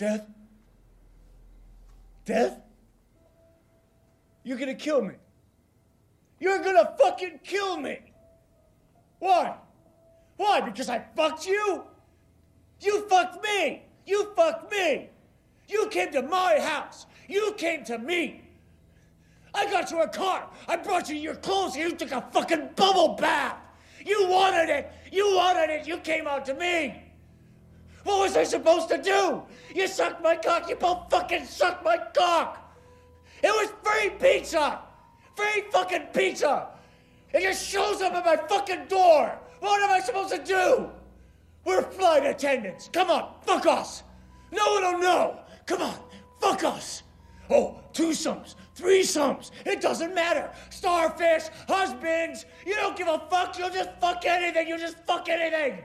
Death? Death? You're gonna kill me. You're gonna fucking kill me. Why? Why? Because I fucked you? You fucked me. You fucked me. You came to my house. You came to me. I got you a car. I brought you your clothes. You took a fucking bubble bath. You wanted it. You wanted it. You came out to me. What was I supposed to do? You sucked my cock. You both fucking sucked my cock. It was free pizza. Free fucking pizza. It just shows up at my fucking door. What am I supposed to do? We're flight attendants. Come on, fuck us. No one will know. Come on, fuck us. Oh, twosomes, threesomes. It doesn't matter. Starfish, husbands. You don't give a fuck. You'll just fuck anything. You'll just fuck anything.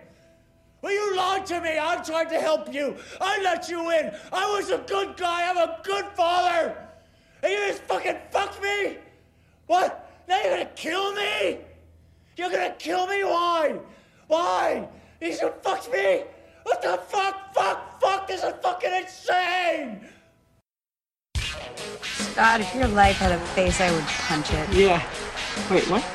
Well, you lied to me. I tried to help you. I let you in. I was a good guy. I'm a good father. And you just fucking fucked me? What? Now you're gonna kill me? You're gonna kill me? Why? Why? You should fuck me? What the fuck? Fuck, fuck, this is fucking insane! Scott, if your life had a face, I would punch it. Yeah. Wait, what?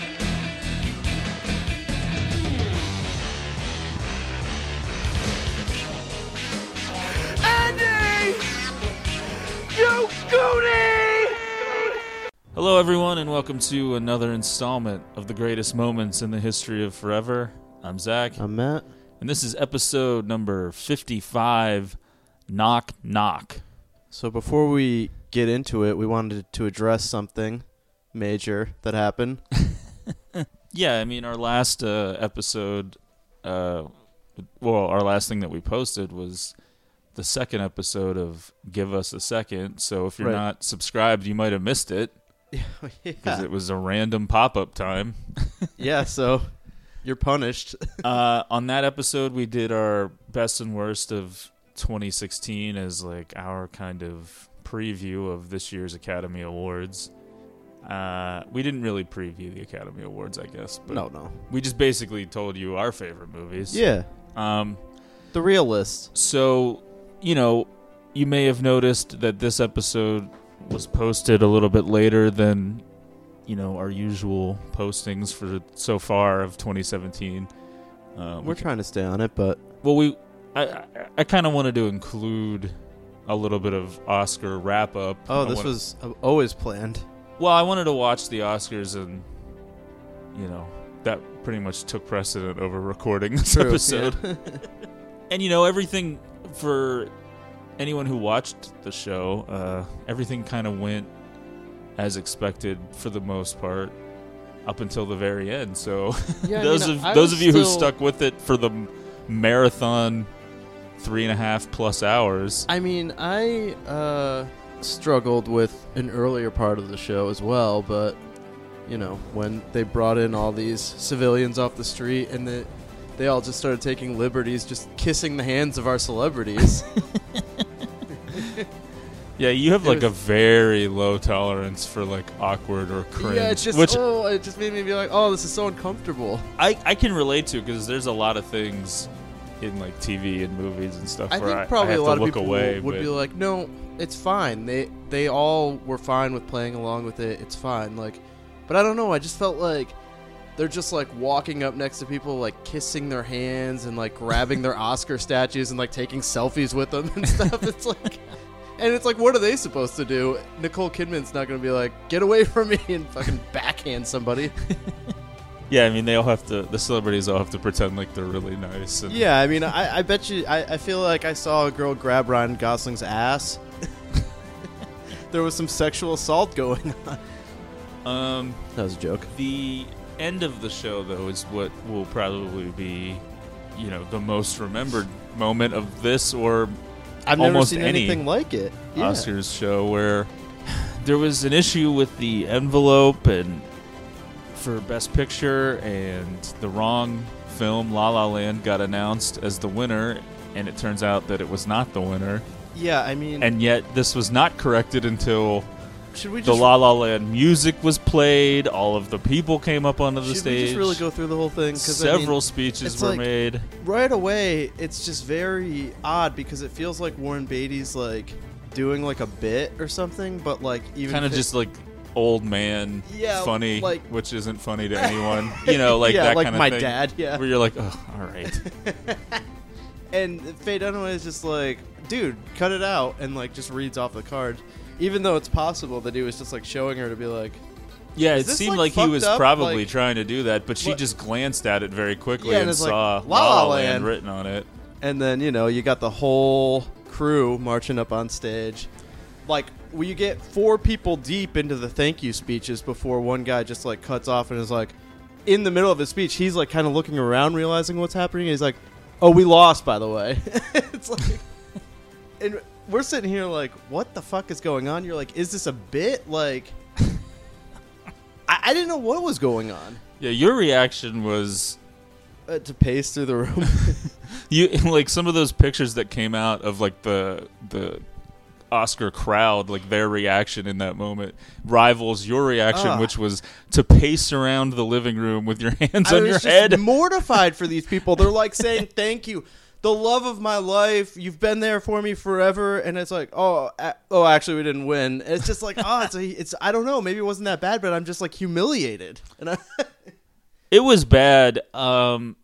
Hello, everyone, and welcome to another installment of the greatest moments in the history of forever. I'm Zach, I'm Matt. and this is episode number 55 Knock Knock. So before we get into it, we wanted to address something major that happened. Yeah, I mean, our last uh, episode, uh, well, our last thing that we posted was the second episode of Give Us a Second. So if you're Right. not subscribed, you might have missed it because yeah. it was a random pop up time. yeah, so you're punished. uh, on that episode, we did our best and worst of 2016 as like our kind of preview of this year's Academy Awards. Uh, we didn't really preview the Academy Awards, I guess, but no, no. we just basically told you our favorite movies. Yeah, Um. the real list. So, you know, you may have noticed that this episode was posted a little bit later than, you know, our usual postings for so far of 2017. Um, We're trying to stay on it, but well, we I I, I kind of wanted to include a little bit of Oscar wrap up. oh, I this wanna- was uh, always planned. well, I wanted to watch the Oscars and you know that pretty much took precedent over recording this True, episode. yeah. and you know everything for anyone who watched the show, uh, everything kind of went as expected for the most part up until the very end. So Yeah, those of those of you who stuck with it for the marathon three and a half plus hours. I mean, I uh, struggled with an earlier part of the show as well, but you know, when they brought in all these civilians off the street and the, they all just started taking liberties, just kissing the hands of our celebrities. Yeah, you have It like a was- very low tolerance for like awkward or cringe. yeah, it's just which oh, it just made me be like, oh, this is so uncomfortable. I, I can relate to because there's a lot of things in like TV and movies and stuff I where think I, probably I have a lot to of look people away. would but be like, no, it's fine. They they all were fine with playing along with it. It's fine. Like, but I don't know. I just felt like they're just like walking up next to people, like kissing their hands and like grabbing their Oscar statues and like taking selfies with them and stuff. It's like. And it's like, what are they supposed to do? Nicole Kidman's not going to be like, get away from me and fucking backhand somebody. yeah, I mean they all have to. The celebrities all have to pretend like they're really nice. And, Yeah, I mean, I, I bet you, I, I feel like I saw a girl grab Ryan Gosling's ass. there was some sexual assault going on. Um, That was a joke. the end of the show though is what will probably be, you know, the most remembered moment of this or I've never Almost seen any anything like it. Yeah. Oscars show where there was an issue with the envelope and for Best Picture, and the wrong film La La Land got announced as the winner, and it turns out that it was not the winner. Yeah, I mean, And yet, this was not corrected until should we the just La La Land music was played. All of the people came up onto the should stage. we just really go through the whole thing? 'Cause, I Several mean, speeches were like- made. right away it's just very odd because it feels like Warren Beatty's like doing like a bit or something, but like even Kind of just like old man Yeah, funny, like- which isn't funny to anyone. You know, like Yeah, that like kind of my thing, dad, yeah. Where you're like, oh, all right. and Faye Dunaway is just like, dude, cut it out, and like just reads off the card, even though it's possible that he was just like showing her to be like, Yeah, it this, seemed like, like, he fucked was up? probably Like- trying to do that, but she What- just glanced at it very quickly Yeah, and and, it's like, saw La La La La Land. Land written on it. and then you know you got the whole crew marching up on stage, like. we get four people deep into the thank you speeches before one guy just like cuts off and is like, in the middle of his speech, he's like kind of looking around, realizing what's happening. And he's like, "Oh, we lost, by the way." it's like, and we're sitting here like, "What the fuck is going on?" You're like, "Is this a bit?" Like, I, I didn't know what was going on. Yeah, your reaction was Uh, to pace through the room. you like some of those pictures that came out of like the the Oscar crowd, like their reaction in that moment rivals your reaction, Ah. which was to pace around the living room with your hands I on your just head. mortified for these people. They're like saying, "Thank you." The love of my life, you've been there for me forever, and it's like, oh, a- oh, actually, we didn't win. And it's just like, oh, it's, a, it's, I don't know, maybe it wasn't that bad, but I'm just like humiliated. And I, it was bad. Um,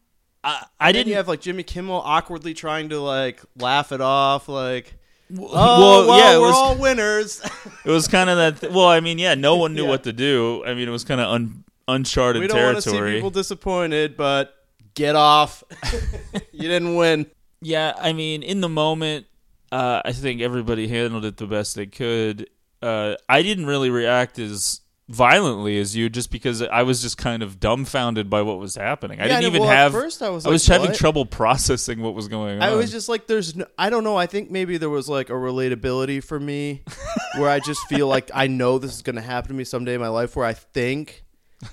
I, I didn't. you have like Jimmy Kimmel awkwardly trying to like laugh it off, like, oh, well, well, yeah, we're was- all winners. It was kind of that. Th- well, I mean, yeah, no one knew Yeah. what to do. I mean, it was kind of un- uncharted we don't want to see people disappointed, but get off. you didn't win. Yeah, I mean, in the moment, uh, I think everybody handled it the best they could. Uh, I didn't really react as violently as you, just because I was just kind of dumbfounded by what was happening. I Yeah, didn't I even Well, have. first I was I was having what? trouble processing what was going on. I was just like, there's, no, I don't know. I think maybe there was like a relatability for me, where I just feel like I know this is going to happen to me someday in my life, where I think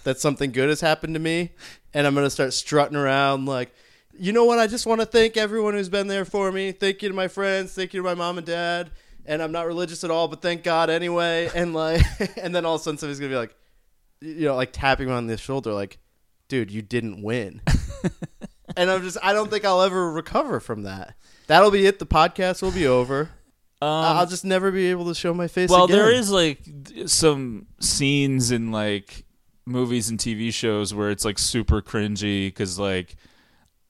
that something good has happened to me, and I'm going to start strutting around like, you know what? I just want to thank everyone who's been there for me. Thank you to my friends. Thank you to my mom and dad. And I'm not religious at all, but thank God anyway. And like, and then all of a sudden somebody's gonna be like, you know, like tapping me on the shoulder, like, dude, you didn't win. and I'm just, I don't think I'll ever recover from that. That'll be it. The podcast will be over. Um, I'll just never be able to show my face. well, again. there is like some scenes in like movies and TV shows where it's like super cringy because like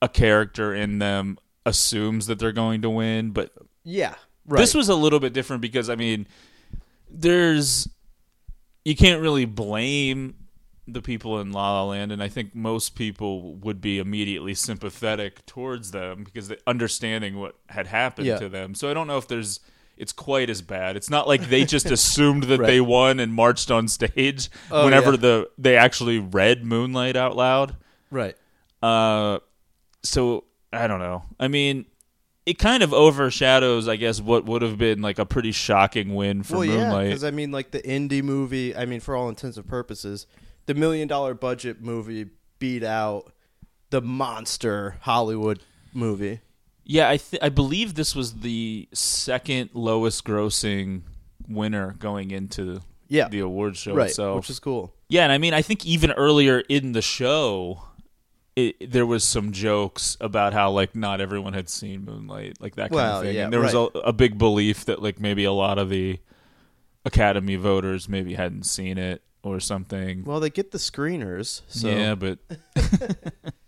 a character in them assumes that they're going to win, but yeah, right. This was a little bit different because I mean, there's you can't really blame the people in La La Land, and I think most people would be immediately sympathetic towards them because they understanding what had happened Yeah. to them. So I don't know if there's it's quite as bad. It's not like they just assumed that Right. they won and marched on stage Oh, whenever yeah. the they actually read Moonlight out loud. right. Uh, so I don't know. I mean, it kind of overshadows, I guess, what would have been like a pretty shocking win for well, Moonlight. because I mean, like the indie movie. I mean, for all intents and purposes, the million dollar budget movie beat out the monster Hollywood movie. Yeah, I th- I believe this was the second lowest grossing winner going into Yeah. the award show right, itself. which is cool. Yeah, and I mean, I think even earlier in the show, it, there was some jokes about how like not everyone had seen Moonlight, like that kind Well, of thing. yeah, and there was a, a big belief that like maybe a lot of the Academy voters maybe hadn't seen it or something. Well, they get the screeners, so yeah, but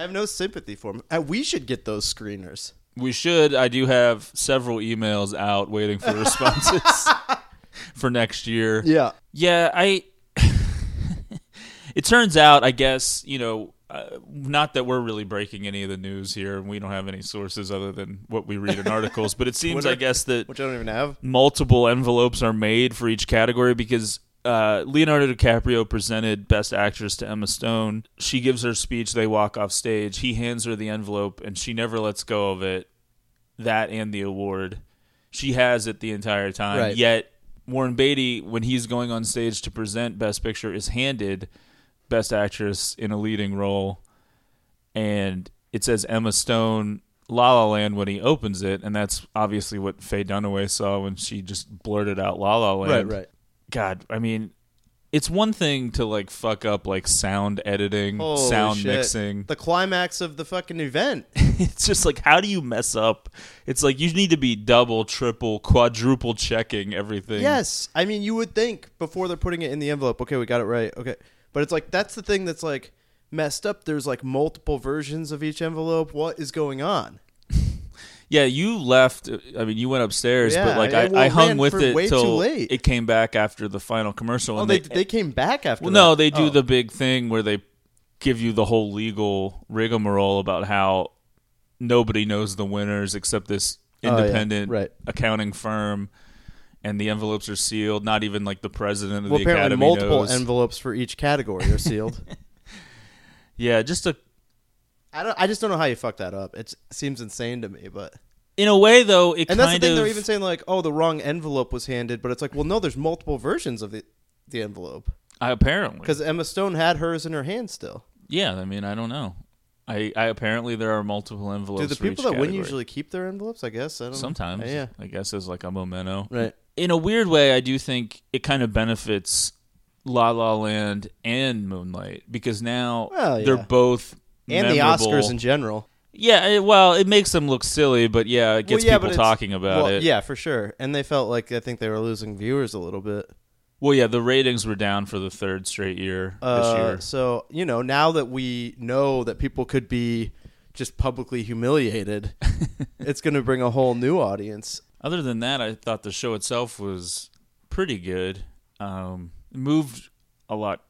I have no sympathy for them. Uh, we should get those screeners. we should. I do have several emails out waiting for responses for next year. Yeah, Yeah, I. it turns out, I guess you know, uh, not that we're really breaking any of the news here, and we don't have any sources other than what we read in articles. But it seems, I guess, that which I don't even have. multiple envelopes are made for each category because uh, Leonardo DiCaprio presented Best Actress to Emma Stone. She gives her speech. They walk off stage. He hands her the envelope, and she never lets go of it. That and the award, she has it the entire time. Right. Yet Warren Beatty, when he's going on stage to present Best Picture, is handed Best Actress in a leading role, and it says Emma Stone, La La Land when he opens it, and that's obviously what Faye Dunaway saw when she just blurted out La La Land. Right, right. God, I mean, it's one thing to like fuck up like sound editing, Holy sound shit. mixing. The climax of the fucking event. it's just like how do you mess up? It's like you need to be double, triple, quadruple checking everything. Yes, I mean you would think before they're putting it in the envelope. Okay, we got it right. Okay, but it's like that's the thing that's like messed up. There's like multiple versions of each envelope. What is going on? Yeah, you left. I mean, you went upstairs, Yeah, but like I- I, well, I hung ran with for it way too till late. it came back after the final commercial. Oh, and they they came back after. well, that. no, they do Oh. the big thing where they give you the whole legal rigmarole about how nobody knows the winners except this Oh, yeah, independent right. accounting firm, and the envelopes are sealed. Not even like the president of Well, the apparently academy multiple knows. envelopes for each category are sealed. yeah, just a I don't. I just don't know how you fuck that up. It seems insane to me, but. in a way though. It And kind that's the thing. of They're even saying like, "Oh, the wrong envelope was handed," but it's like, well, no, there's multiple versions of the the envelope I, apparently because Emma Stone had hers in her hand still. Yeah, I mean, I don't know. I, I apparently there are multiple envelopes. Do the people that win usually keep their envelopes? I guess I don't know. Sometimes, yeah, I guess as like a memento. right. In a weird way, I do think it kind of benefits La La Land and Moonlight because now Well, they're both And the. Oscars in general. Yeah, it, well, it makes them look silly, but yeah, it gets well, yeah, people it's- talking about well, it. Yeah, for sure. And they felt like I think they were losing viewers a little bit. Well, yeah, the ratings were down for the third straight year this Uh, year. so you know, now that we know that people could be just publicly humiliated, it's going to bring a whole new audience. Other than that, I thought the show itself was pretty good. Um, it moved a lot.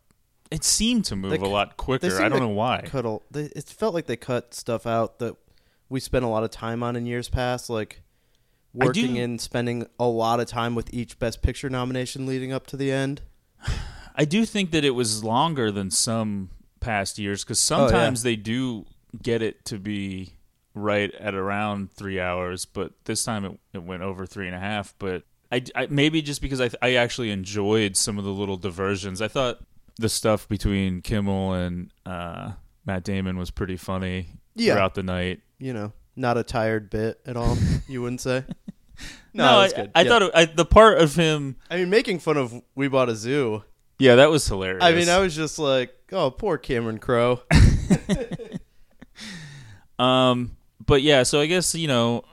It seemed to move They a lot quicker. I don't know why. Cut a, they, it felt like they cut stuff out that we spent a lot of time on in years past, like working and spending a lot of time with each Best Picture nomination leading up to the end. I do think that it was longer than some past years because Oh, yeah. sometimes they do get it to be right at around three hours, but this time it, it went over three and a half. But I, I- maybe just because I, I actually enjoyed some of the little diversions. I thought the stuff between Kimmel and uh, Matt Damon was pretty funny Yeah. throughout the night. You know, not a tired bit at all. you wouldn't say. No, No, I, good. I Yeah. thought it, I, the part of him. I mean, making fun of We Bought a Zoo. Yeah, that was hilarious. I mean, I was just like, oh, poor Cameron Crowe. Um, but yeah, so I guess you know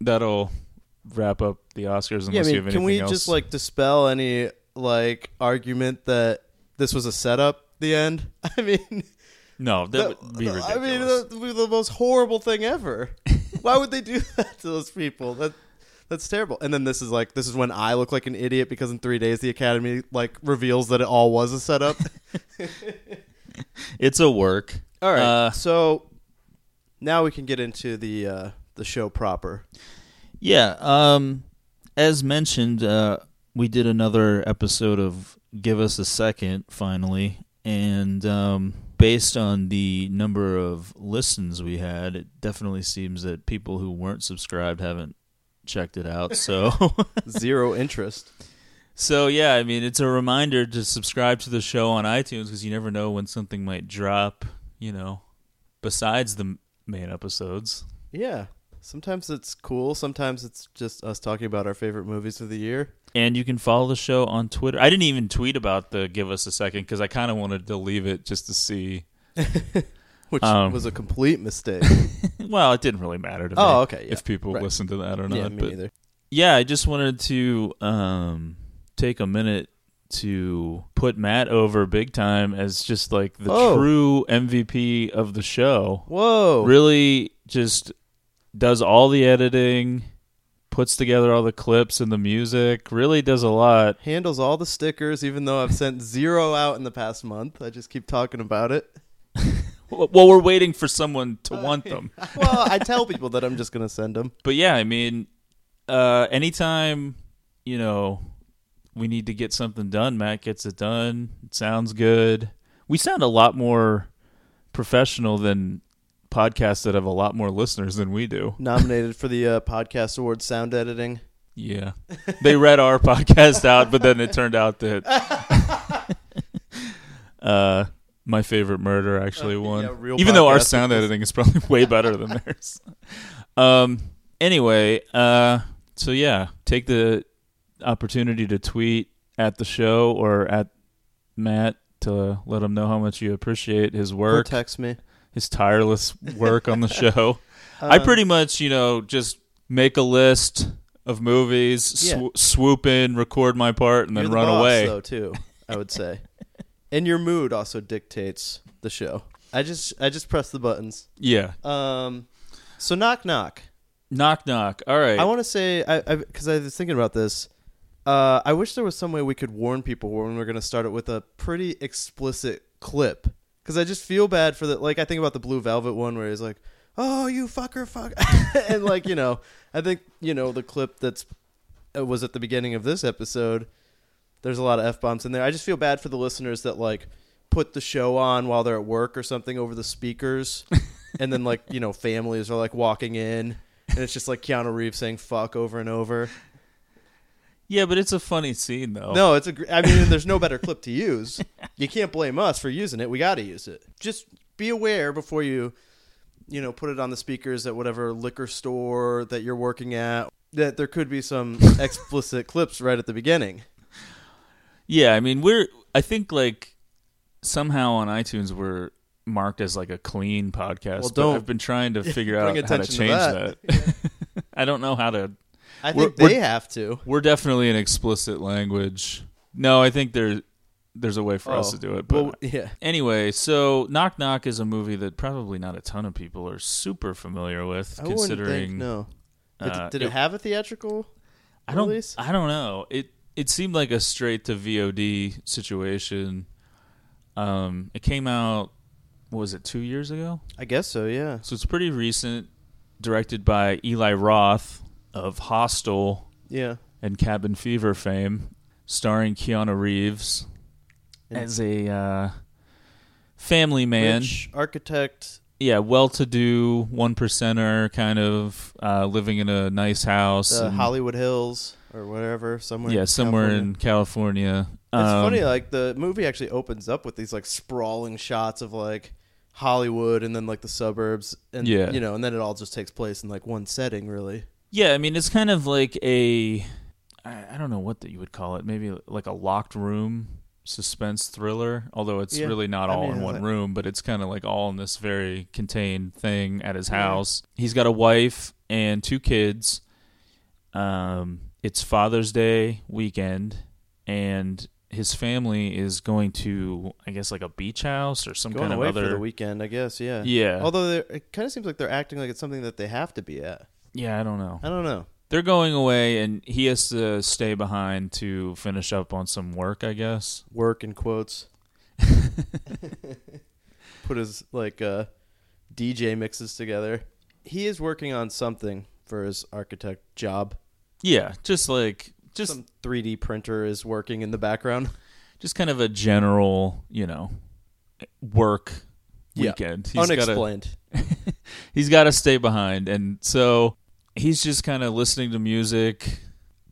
that'll wrap up the Oscars. Unless yeah, I you mean, have can we else. just like dispel any like argument that this was a setup? The end. I mean, no, that that- would be ridiculous. I mean, that would be the most horrible thing ever. Why would they do that to those people? That that's terrible. And then this is like this is when I look like an idiot because in three days the Academy like reveals that it all was a setup. it's a work. all right, Uh, so now we can get into the uh, the show proper. yeah. Um, as mentioned, uh, we did another episode of Give Us a Second finally, and um, based on the number of listens we had, it definitely seems that people who weren't subscribed haven't checked it out. So. Zero interest. So yeah, I mean, it's a reminder to subscribe to the show on iTunes because you never know when something might drop. You know, besides the main episodes. Yeah. Sometimes it's cool. Sometimes it's just us talking about our favorite movies of the year. And you can follow the show on Twitter. I didn't even tweet about the "Give Us a Second because I kind of wanted to leave it just to see. Which Um, was a complete mistake. Well, it didn't really matter to me. Oh, okay, yeah. If people Right. listen to that or not, yeah, me but neither. yeah, I just wanted to um, take a minute to put Matt over big time as just like the Oh. true MVP of the show. Whoa. Really, just does all the editing, puts together all the clips and the music. Really does a lot. Handles all the stickers, even though I've sent zero out in the past month. I just keep talking about it. Well, we're waiting for someone to want them. Well, I tell people that I'm just going to send them. But yeah, I mean, uh, anytime you know we need to get something done, Matt gets it done. It sounds good. We sound a lot more professional than podcasts that have a lot more listeners than we do. Nominated for the uh, Podcast Awards Sound Editing. Yeah. They read our podcast out, but then it turned out that uh, my favorite murder actually won. yeah, Even though our sound editing is probably way better than theirs. Um. Anyway, uh, so yeah, take the opportunity to tweet at the show or at Matt to let him know how much you appreciate his Or work, text me. His tireless work on the show. I Um, pretty much, you know, just make a list of movies, Yeah. sw- swoop in, record my part, and then the run boss, away. though, too. I would say, and your mood also dictates the show. I just I just press the buttons. Yeah. Um, so knock knock. Knock knock. All right. I want to say I because I, was thinking about this. Uh, I wish there was some way we could warn people when we're going to start it with a pretty explicit clip. Because I just feel bad for the like I think about the Blue Velvet one where he's like, "Oh, you fucker, fuck," and like you know, I think you know the clip that's uh, was at the beginning of this episode. There's a lot of f bombs in there. I just feel bad for the listeners that like put the show on while they're at work or something over the speakers, and then like you know families are like walking in, and it's just like Keanu Reeves saying "fuck" over and over. Yeah, but it's a funny scene though. No, it's a. gr- I mean, there's no better clip to use. You can't blame us for using it. We got to use it. Just be aware before you, you know, put it on the speakers at whatever liquor store that you're working at. That there could be some explicit clips right at the beginning. Yeah, I mean, we're. I think like somehow on iTunes we're marked as like a clean podcast. Well, but don't I've been trying to figure bring out how to attention to change that. that. I don't know how to. I think they have to. We're definitely an explicit language. No, I think there there's a way for us Oh, to do it. But well, yeah. Anyway, so Knock Knock is a movie that probably not a ton of people are super familiar with, I considering think no. Did, uh, did it, it- have a theatrical? I don't release? I don't know. It it seemed like a straight to VOD situation. Um, it came out what was it two years ago? I guess so. Yeah. So it's pretty recent. Directed by Eli Roth of Hostel Yeah. and Cabin Fever fame, starring Keanu Reeves And- as a uh, family man. Rich architect. yeah, well-to-do one percenter, kind of uh, living in a nice house. The Hollywood Hills or whatever somewhere. yeah, somewhere California. in California. It's Um, funny, like the movie actually opens up with these like sprawling shots of like Hollywood and then like the suburbs, and Yeah. you know, and then it all just takes place in like one setting, really. Yeah, I mean, it's kind of like a I don't know what that you would call it. Maybe like a locked room suspense thriller. Although it's Yeah, really not I all mean, in one like- room, but it's kind of like all in this very contained thing at his house. He's got a wife and two kids. Um, it's Father's Day weekend, and his family is going to, I guess, like a beach house or some Going kind of other. for the weekend, I guess. Yeah. Yeah. Although it kind of seems like they're acting like it's something that they have to be at. Yeah, I don't know. I don't know. They're going away, and he has to stay behind to finish up on some work, I guess. Work in quotes. Put his like uh, DJ mixes together. He is working on something for his architect job. Yeah, just like just Some 3D printer is working in the background. just kind of a general, you know, work Yeah. weekend. He's gotta- Unexplained. he's got to stay behind, and so he's just kind of listening to music,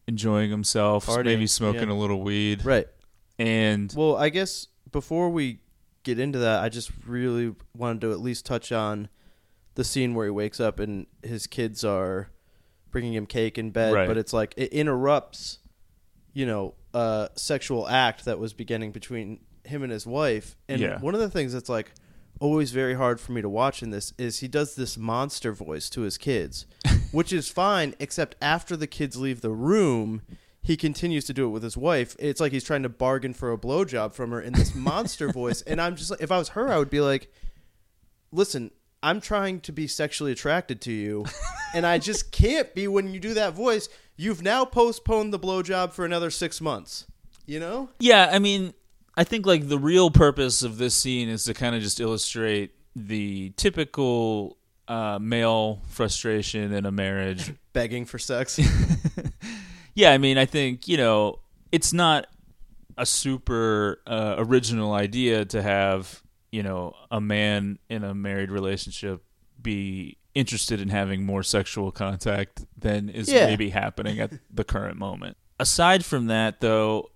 enjoying himself, Partying, maybe smoking yeah. a little weed, Right. and Well, I guess before we get into that, I just really wanted to at least touch on the scene where he wakes up and his kids are bringing him cake in bed, Right. but it's like it interrupts, you know, a sexual act that was beginning between him and his wife. And Yeah. one of the things that's like always very hard for me to watch in this is he does this monster voice to his kids, which is fine, except after the kids leave the room, he continues to do it with his wife. It's like he's trying to bargain for a blowjob from her in this monster voice. And I'm just like, if I was her, I would be like, listen, I'm trying to be sexually attracted to you, and I just can't be when you do that voice. You've now postponed the blowjob for another six months. You know? Yeah, I mean, I think like the real purpose of this scene is to kind of just illustrate the typical uh, male frustration in a marriage. Begging for sex. yeah, I mean, I think you know it's not a super uh, original idea to have you know a man in a married relationship be interested in having more sexual contact than is Yeah. maybe happening at the current moment. Aside from that, though,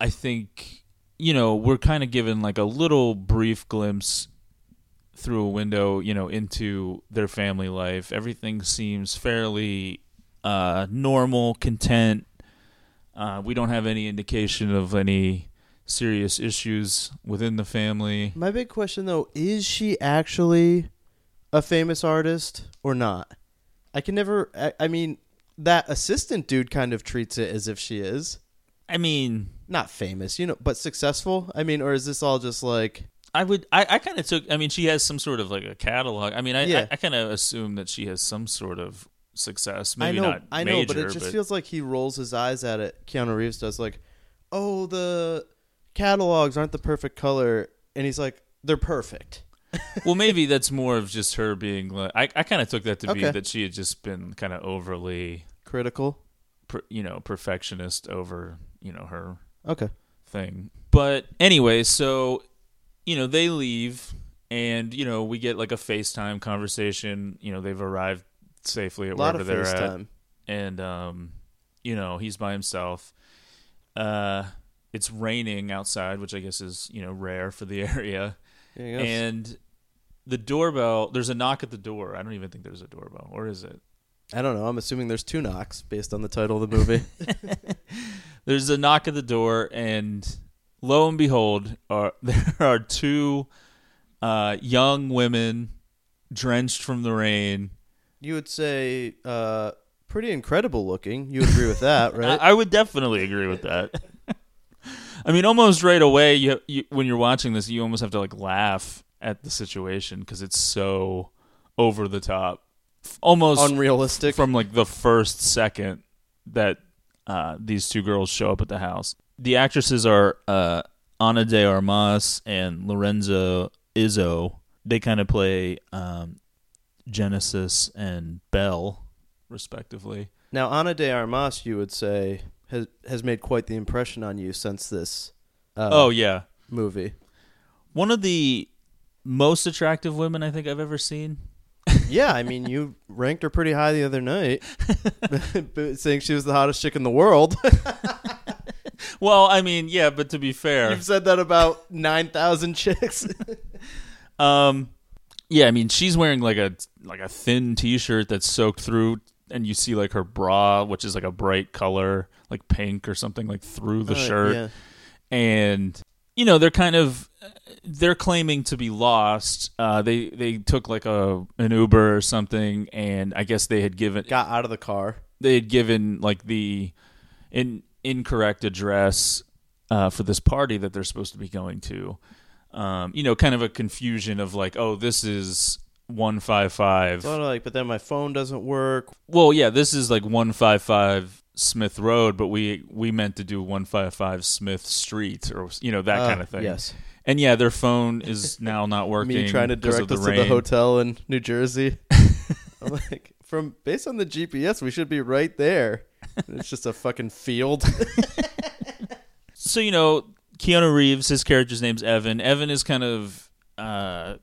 I think you know we're kind of given like a little brief glimpse through a window, you know, into their family life. Everything seems fairly uh, normal, content. Uh, we don't have any indication of any serious issues within the family. My big question though is she actually a famous artist or not? I can never. I, I mean, that assistant dude kind of treats it as if she is I mean, not famous, you know, but successful. I mean, or is this all just like I would. I, I kind of took. I mean, she has some sort of like a catalog. I mean, I Yeah. I, I kind of assume that she has some sort of success. Maybe I know, not I know, major, but it just feels like he rolls his eyes at it. Keanu Reeves does like, oh, the catalogs aren't the perfect color, and he's like, they're perfect. well, maybe that's more of just her being. Like, I I kind of took that to be that she had just been kind of overly, Critical. per, you know, perfectionist over you know her Okay. thing. But anyway, so you know they leave, and you know we get like a FaceTime conversation. You know they've arrived safely at wherever they're at. And um, you know he's by himself. Uh, it's raining outside, which I guess is you know rare for the area. Go. And the doorbell, there's a knock at the door. I don't even think there's a doorbell, or is it? I don't know. I'm assuming there's two knocks based on the title of the movie. There's a knock at the door, and lo and behold, are, there are two uh, young women drenched from the rain. you would say uh, pretty incredible looking. You agree with that, right? I, I would definitely agree with that. I mean, almost right away, you, you when you're watching this, you almost have to like laugh at the situation because it's so over the top, almost Unrealistic. from like the first second that uh, these two girls show up at the house. The actresses are uh, Ana de Armas and Lorenza Izzo. They kind of play um, Genesis and Belle, respectively. now, Ana de Armas, you would say, has has made quite the impression on you since this. Uh, oh yeah, movie. one of the most attractive women I think I've ever seen. Yeah, I mean, you ranked her pretty high the other night, saying she was the hottest chick in the world. Well, I mean, yeah, but to be fair, You've said that about nine thousand chicks. Um, yeah, I mean, she's wearing like a like a thin T-shirt that's soaked through, and you see like her bra, which is like a bright color, like pink or something, like through the Uh, shirt. yeah. And you know, they're kind of they're claiming to be lost. Uh, they they took like a an Uber or something, and I guess they had given Got out of the car. they had given like the in, incorrect address uh, for this party that they're supposed to be going to. Um, you know, kind of a confusion of like, oh, this is one five five. Like, but then my phone doesn't work. Well, yeah, this is like one five five Smith Road, but we we meant to do one five five Smith Street or you know that Uh, kind of thing. Yes. And yeah, their phone is now not working. Me trying to direct us the to the hotel in New Jersey. I'm like, from based on the GPS, we should be right there. It's just a fucking field. so you know Keanu Reeves, his character's name's Evan. Evan is kind of uh,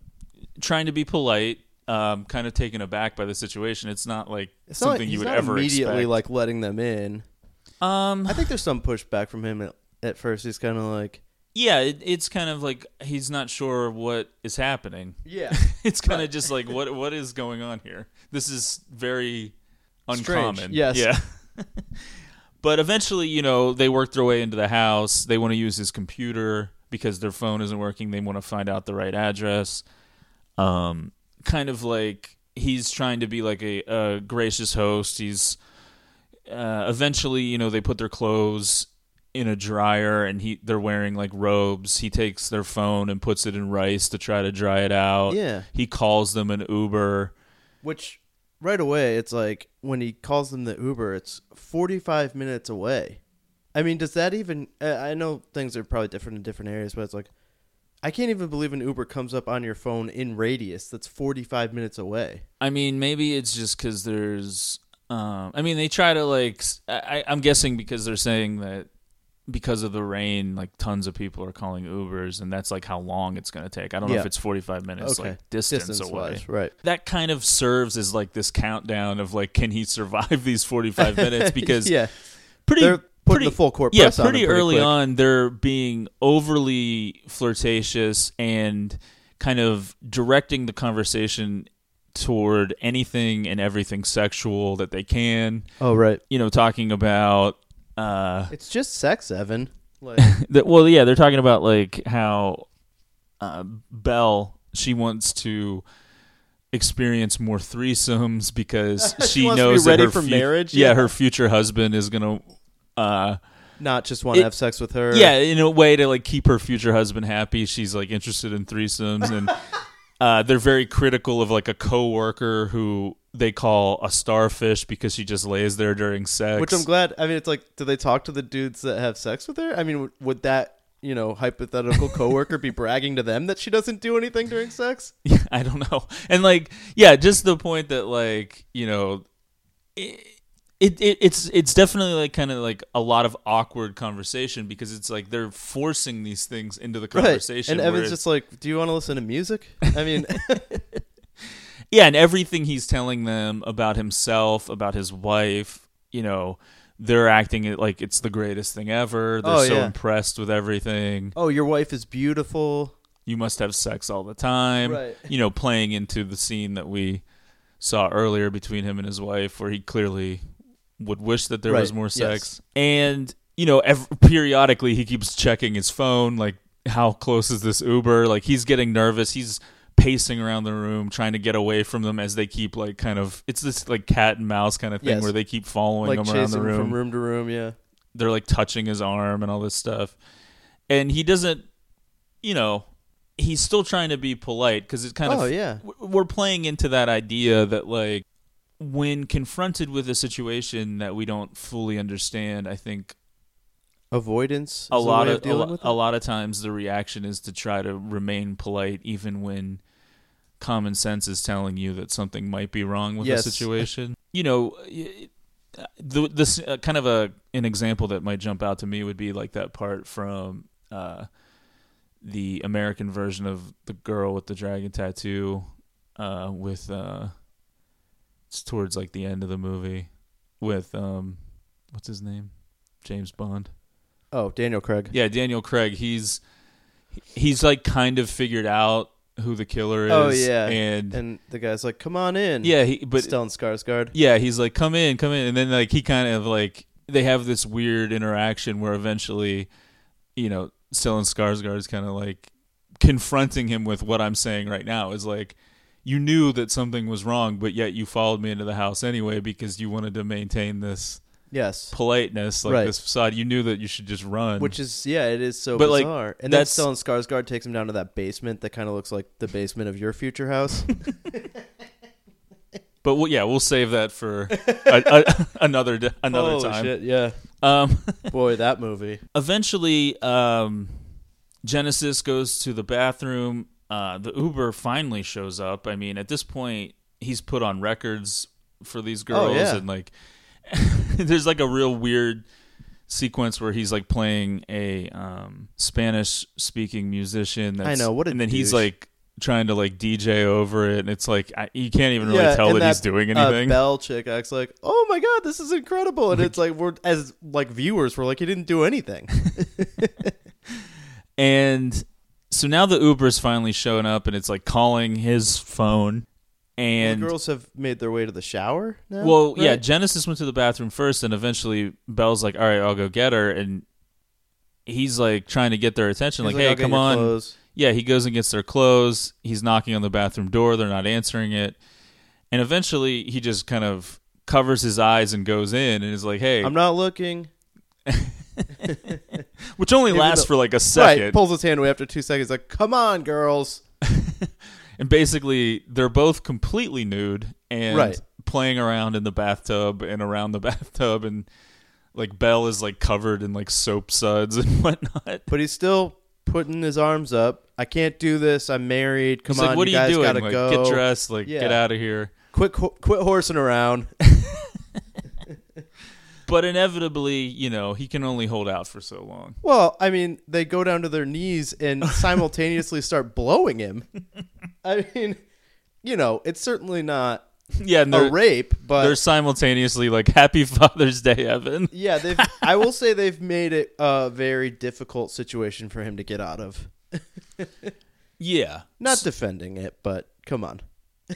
trying to be polite, um, kind of taken aback by the situation. It's not like It's not, something he's you would not ever immediately expect. like letting them in. um, I think there's some pushback from him at, at first. He's kind of like, yeah, it, it's kind of like he's not sure what is happening. yeah, It's kind of just like what what is going on here. This is very Strange, uncommon. yes. Yeah. but eventually, you know, they work their way into the house. They want to use his computer because their phone isn't working. They want to find out the right address. Um, kind of like he's trying to be like a, a gracious host. He's uh, eventually, you know, they put their clothes in a dryer and he they're wearing like robes. He takes their phone and puts it in rice to try to dry it out. Yeah. He calls them an Uber. Which right away it's like when he calls them the Uber, it's 45 minutes away. I mean, does that even? I know things are probably different in different areas, but it's like I can't even believe an Uber comes up on your phone in radius that's 45 minutes away. I mean, maybe it's just because there's. Um, I mean, they try to like. I'm guessing because they're saying that because of the rain, like tons of people are calling Ubers, and that's like how long it's going to take. I don't know Yeah. if it's 45 minutes, Okay. like distance, away. Distance-wise, right. That kind of serves as like this countdown of like, can he survive these 45 minutes? Because yeah, pretty, They're putting pretty- the full court yeah, press on pretty him pretty early quick. on, they're being overly flirtatious and kind of directing the conversation toward anything and everything sexual that they can. Oh right, You know, talking about uh it's just sex, Evan. Like, that well yeah they're talking about like how uh, belle she wants to experience more threesomes because She she, wants to be knows that ready her for fu- marriage? yeah, Yeah. her future husband is gonna uh not just want to have sex with her. yeah in a way to like keep her future husband happy she's like interested in threesomes and uh they're very critical of like a coworker who they call a starfish because she just lays there during sex Which I'm glad. I mean, it's like, do they talk to the dudes that have sex with her? I mean, would, would that you know hypothetical coworker be bragging to them that she doesn't do anything during sex? Yeah, I don't know. And like, yeah, just the point that like, you know, it, it, it it's it's definitely like kind of like a lot of awkward conversation because it's like they're forcing these things into the conversation. And Evan's just like, do you want to listen to music? I mean, yeah, and everything he's telling them about himself, about his wife, you know, they're acting like it's the greatest thing ever. They're Oh, so yeah. impressed with everything. oh, your wife is beautiful. you must have sex all the time. Right. You know, playing into the scene that we saw earlier between him and his wife, where he clearly would wish that there was Right, more yes. sex. And you know, ev- periodically he keeps checking his phone, like how close is this Uber? Like he's getting nervous. He's pacing around the room trying to get away from them as they keep like kind of it's this like cat and mouse kind of thing Yes. where they keep following Like him around the room from room to room. Yeah. they're like touching his arm and all this stuff and he doesn't you know he's still trying to be polite because it's kind Oh, of yeah. we're playing into that idea that like when confronted with a situation that we don't fully understand i think Avoidance. a lot way of, a, dealing lo- with a lot of times the reaction is to try to remain polite even when common sense is telling you that something might be wrong with Yes. a situation you know the this uh, kind of a an example that might jump out to me would be like that part from uh the American version of the girl with the dragon tattoo uh with uh it's towards like the end of the movie with um what's his name James Bond Oh, Daniel Craig. yeah, Daniel Craig. He's he's like kind of figured out who the killer oh, is. Oh yeah. and, and the guy's like, "Come on in." yeah, he but Stellan Skarsgård. yeah, he's like, come in, come in, and then like he kind of like they have this weird interaction where eventually, you know, Stellan Skarsgård is kind of like confronting him with what I'm saying right now is like. You knew that something was wrong, but yet you followed me into the house anyway because you wanted to maintain this Yes. politeness, like Right. this facade. You knew that you should just run. Which is yeah, it is so But, like, bizarre. and then that's- Stellan Skarsgård takes him down to that basement that kind of looks like the basement of your future house. But we'll, yeah, we'll save that for a, a, another d- another Holy time. shit, yeah. Um, Boy, that movie. eventually, um, Genesis goes to the bathroom. Uh, the Uber finally shows up. I mean, at this point, he's put on records for these girls, Oh, yeah. and like, there's like a real weird sequence where he's like playing a um, Spanish-speaking musician. That's, know, what and then he's like trying to like DJ over it, and it's like I, you can't even really yeah, tell and that, he's doing anything. Uh, Bell chick acts like, "Oh my god, this is incredible," and it's like we're as like viewers, we're like, he didn't do anything. And so now the Uber's finally showing up and it's like calling his phone. And the girls have made their way to the shower. Now? well, yeah, Genesis went to the bathroom first and eventually Belle's like, "All right, I'll go get her." And he's like trying to get their attention He's like, "Hey, "I'll come on." clothes." Yeah, he goes and gets their clothes. He's knocking on the bathroom door. They're not answering it. And eventually he just kind of covers his eyes and goes in and is like, "Hey," I'm not looking. which only Even lasts though- for like a second. Right, pulls his hand away after two seconds. Like, come on, girls. and basically they're both completely nude and Right. playing around in the bathtub and around the bathtub and like Bell is like covered in like soap suds and whatnot. But he's still putting his arms up. I can't do this. I'm married. Come He's on, like, "What you are guys you doing? gotta Like, go. get dressed. Like, Yeah. get out of here." Quit, ho- quit horsing around. but inevitably, you know, he can only hold out for so long. Well, I mean, they go down to their knees and simultaneously start blowing him. I mean, you know, it's certainly not Yeah, and a rape, but they're simultaneously like, "Happy Father's Day, Evan." yeah, they've. I will say they've made it a very difficult situation for him to get out of. Yeah, Not defending it, but come on.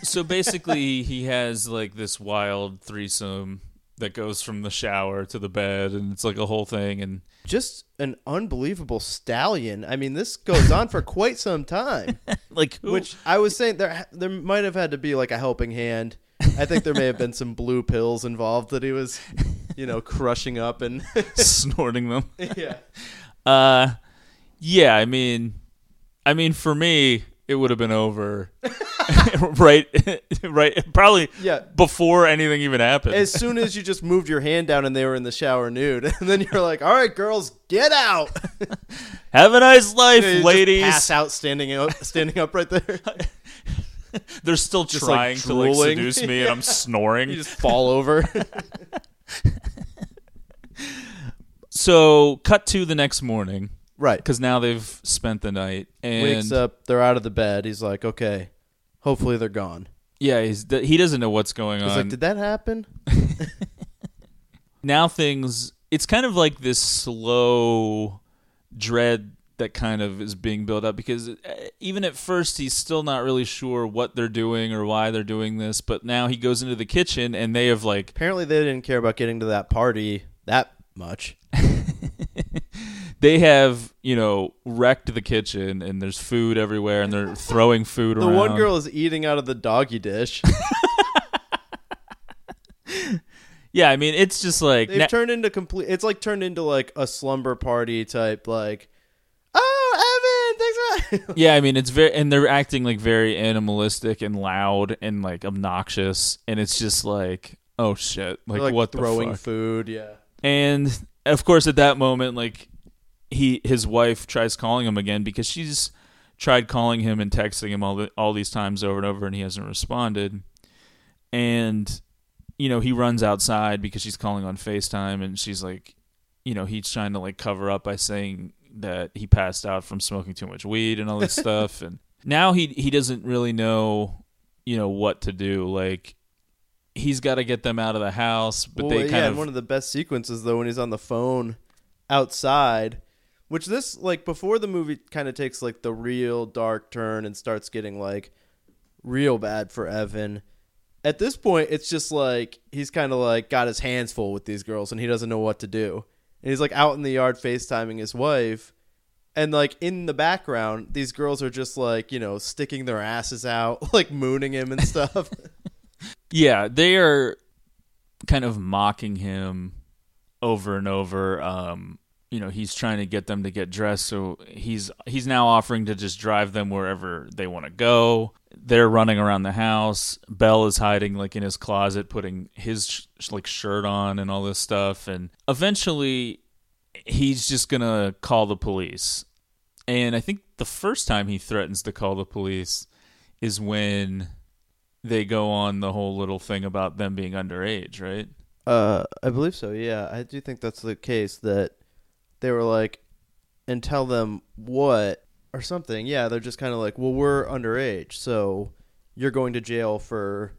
so basically he has like this wild threesome that goes from the shower to the bed and it's like a whole thing and Just an unbelievable stallion. I mean, this goes on for quite some time. like who, Which I was saying there there might have had to be like a helping hand. I think there may have been some blue pills involved that he was, you know, crushing up and snorting them yeah. uh yeah i mean i mean for me it would have been over right right probably Yeah. before anything even happened As soon as you just moved your hand down and they were in the shower nude, and then you're like, "All right, girls, get out." have a nice life ladies pass out standing up, standing up right there. they're still Just, trying like, to like seduce me and i'm snoring You just fall over. so cut to the next morning right. because now they've spent the night and Wakes up, they're out of the bed. He's like, "Okay, hopefully they're gone." yeah he's he doesn't know what's going He's on like, "Did that happen?" now things it's kind of like this slow dread that kind of is being built up because uh, even at first he's still not really sure what they're doing or why they're doing this but now he goes into the kitchen and they have like Apparently, they didn't care about getting to that party that much. they have you know wrecked the kitchen and there's food everywhere and they're throwing food The around one girl is eating out of the doggy dish. yeah i mean it's just like They've na- turned into complete. It's like turned into like a slumber party type. Like, oh, Evan, thanks for. Yeah, I mean it's very and they're acting like very animalistic and loud and like obnoxious and it's just like oh shit like, They're, like what throwing the fuck food? Yeah. and of course at that moment like he his wife tries calling him again because she's tried calling him and texting him all the, all these times over and over and he hasn't responded. And you know he runs outside because she's calling on FaceTime and she's like you know he's trying to like cover up by saying that he passed out from smoking too much weed and all this stuff. And now he he doesn't really know you know what to do. Like he's got to get them out of the house but well, they kind yeah, of one of the best sequences though when he's on the phone outside, which this like before the movie kind of takes like the real dark turn and starts getting like real bad for Evan. At this point, it's just like he's kind of like got his hands full with these girls and he doesn't know what to do. And he's like out in the yard FaceTiming his wife. And like in the background, these girls are just like, you know, sticking their asses out, like mooning him and stuff. Yeah, they are kind of mocking him over and over. Um, you know, he's trying to get them to get dressed, so he's he's now offering to just drive them wherever they want to go. They're running around the house. Bell is hiding like in his closet, putting his like shirt on and all this stuff. And eventually, he's just gonna call the police. And I think the first time he threatens to call the police is when they go on the whole little thing about them being underage, right? Uh, I believe so. Yeah, I do think that's the case. That they were like, and tell them what or something. Yeah, they're just kind of like, well, we're underage, so you're going to jail for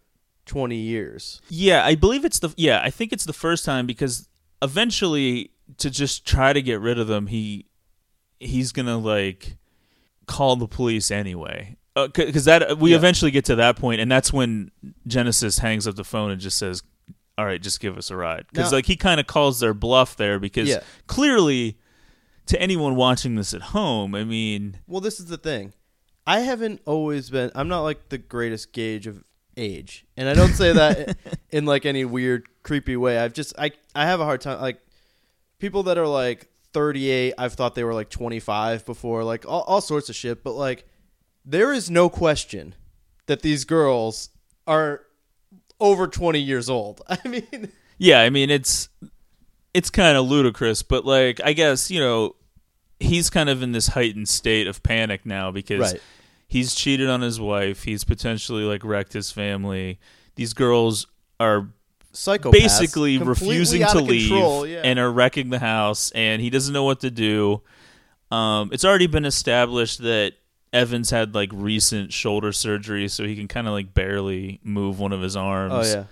twenty years. Yeah, I believe it's the yeah, I think it's the first time because eventually to just try to get rid of them, he he's going to like call the police anyway. Uh, because that we Yeah. eventually get to that point, and that's when Genesis hangs up the phone and just says, "All right, just give us a ride." Because like he kind of calls their bluff there because Yeah. clearly, to anyone watching this at home, I mean, Well, this is the thing. I haven't always been. I'm not like the greatest gauge of age, and I don't say that in like any weird, creepy way. I've just I I have a hard time like people that are like 38. I've thought they were like 25 before, like all, all sorts of shit. But like, there is no question that these girls are over 20 years old. I mean, Yeah, I mean it's it's kind of ludicrous, but like I guess you know he's kind of in this heightened state of panic now because Right. he's cheated on his wife, he's potentially like wrecked his family. These girls are psychopaths. basically refusing to leave control, yeah. and are wrecking the house and he doesn't know what to do um, it's already been established that evans had like recent shoulder surgery so he can kind of like barely move one of his arms oh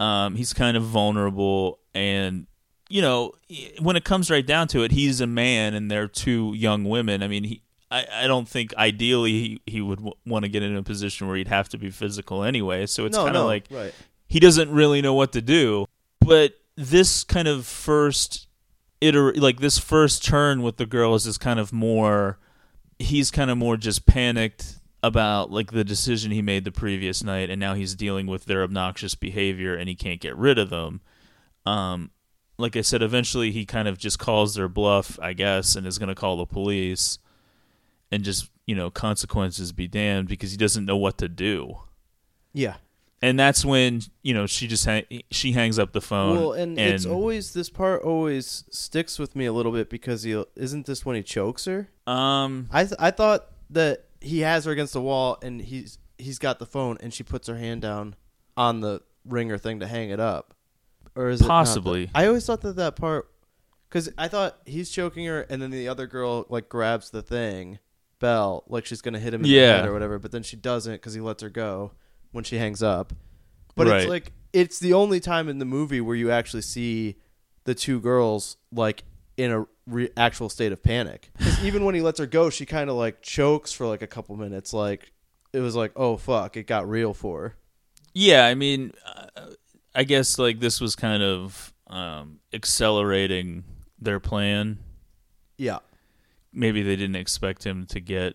yeah. um, he's kind of vulnerable and you know when it comes right down to it he's a man and they're two young women i mean he I, I don't think ideally he, he would w- want to get in a position where he'd have to be physical anyway. So it's no, kind of no, like right. he doesn't really know what to do. But this kind of first iter like this first turn with the girls is kind of more he's kind of more just panicked about like the decision he made the previous night and now he's dealing with their obnoxious behavior and he can't get rid of them. Um like I said eventually he kind of just calls their bluff, I guess, and is going to call the police and just, you know, consequences be damned because he doesn't know what to do Yeah. And that's when you know she just hang- she hangs up the phone. Well, and, it's always this part always sticks with me a little bit because he isn't this when he chokes her. um I th- I thought that he has her against the wall and he's he's got the phone and she puts her hand down on the ringer thing to hang it up, or is Possibly. I always thought that that part because I thought he's choking her and then the other girl like grabs the thing bell like she's gonna hit him in Yeah. the head or whatever, but then she doesn't because he lets her go when she hangs up. But Right. it's like it's the only time in the movie where you actually see the two girls like in a re- actual state of panic. 'Cause even when he lets her go, she kind of like chokes for like a couple minutes. Like it was like, oh fuck, it got real for her. yeah, I mean, uh, I guess like this was kind of um, accelerating their plan. Yeah, Maybe they didn't expect him to get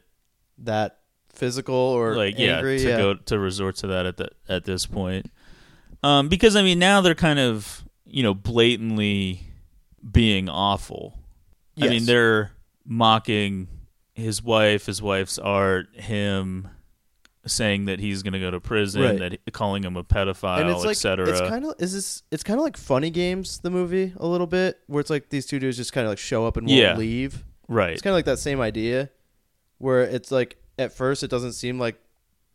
that physical or like angry. yeah to go to resort to that at the at this point. Um, because I mean now they're kind of you know blatantly being awful. I mean they're mocking his wife, his wife's art, him saying that he's going to go to prison, Right. that calling him a pedophile, like etc. it's kind of is this it's kind of like funny games the movie a little bit where it's like these two dudes just kind of like show up and won't Yeah. leave right. it's kind of like that same idea where it's like at first it doesn't seem like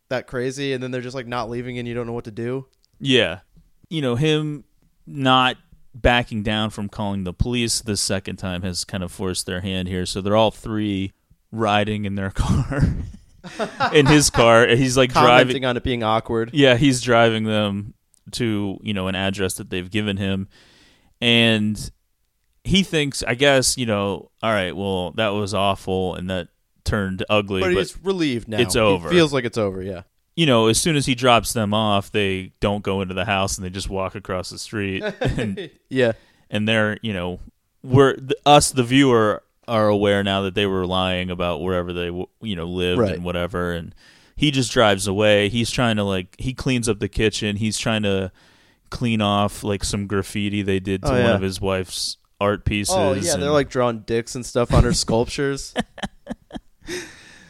that crazy and then they're just like not leaving and you don't know what to do Yeah. You know, him not backing down from calling the police the second time has kind of forced their hand here. So they're all three riding in their car. in his car. He's like commenting driving on it being awkward Yeah, he's driving them to, you know, an address that they've given him. And he thinks, I guess, you know, all right, well, that was awful and that turned ugly, but he's relieved now it's He over. feels like it's over yeah you know, as soon as he drops them off, they don't go into the house and they just walk across the street, and, yeah and they're, you know, we're us, the viewer, are aware now that they were lying about wherever they, w- you know, lived Right. and whatever, and he just drives away. He's trying to like he cleans up the kitchen. He's trying to clean off like some graffiti they did to Oh, one yeah. of his wife's art pieces. oh yeah and- they're like drawing dicks and stuff on her sculptures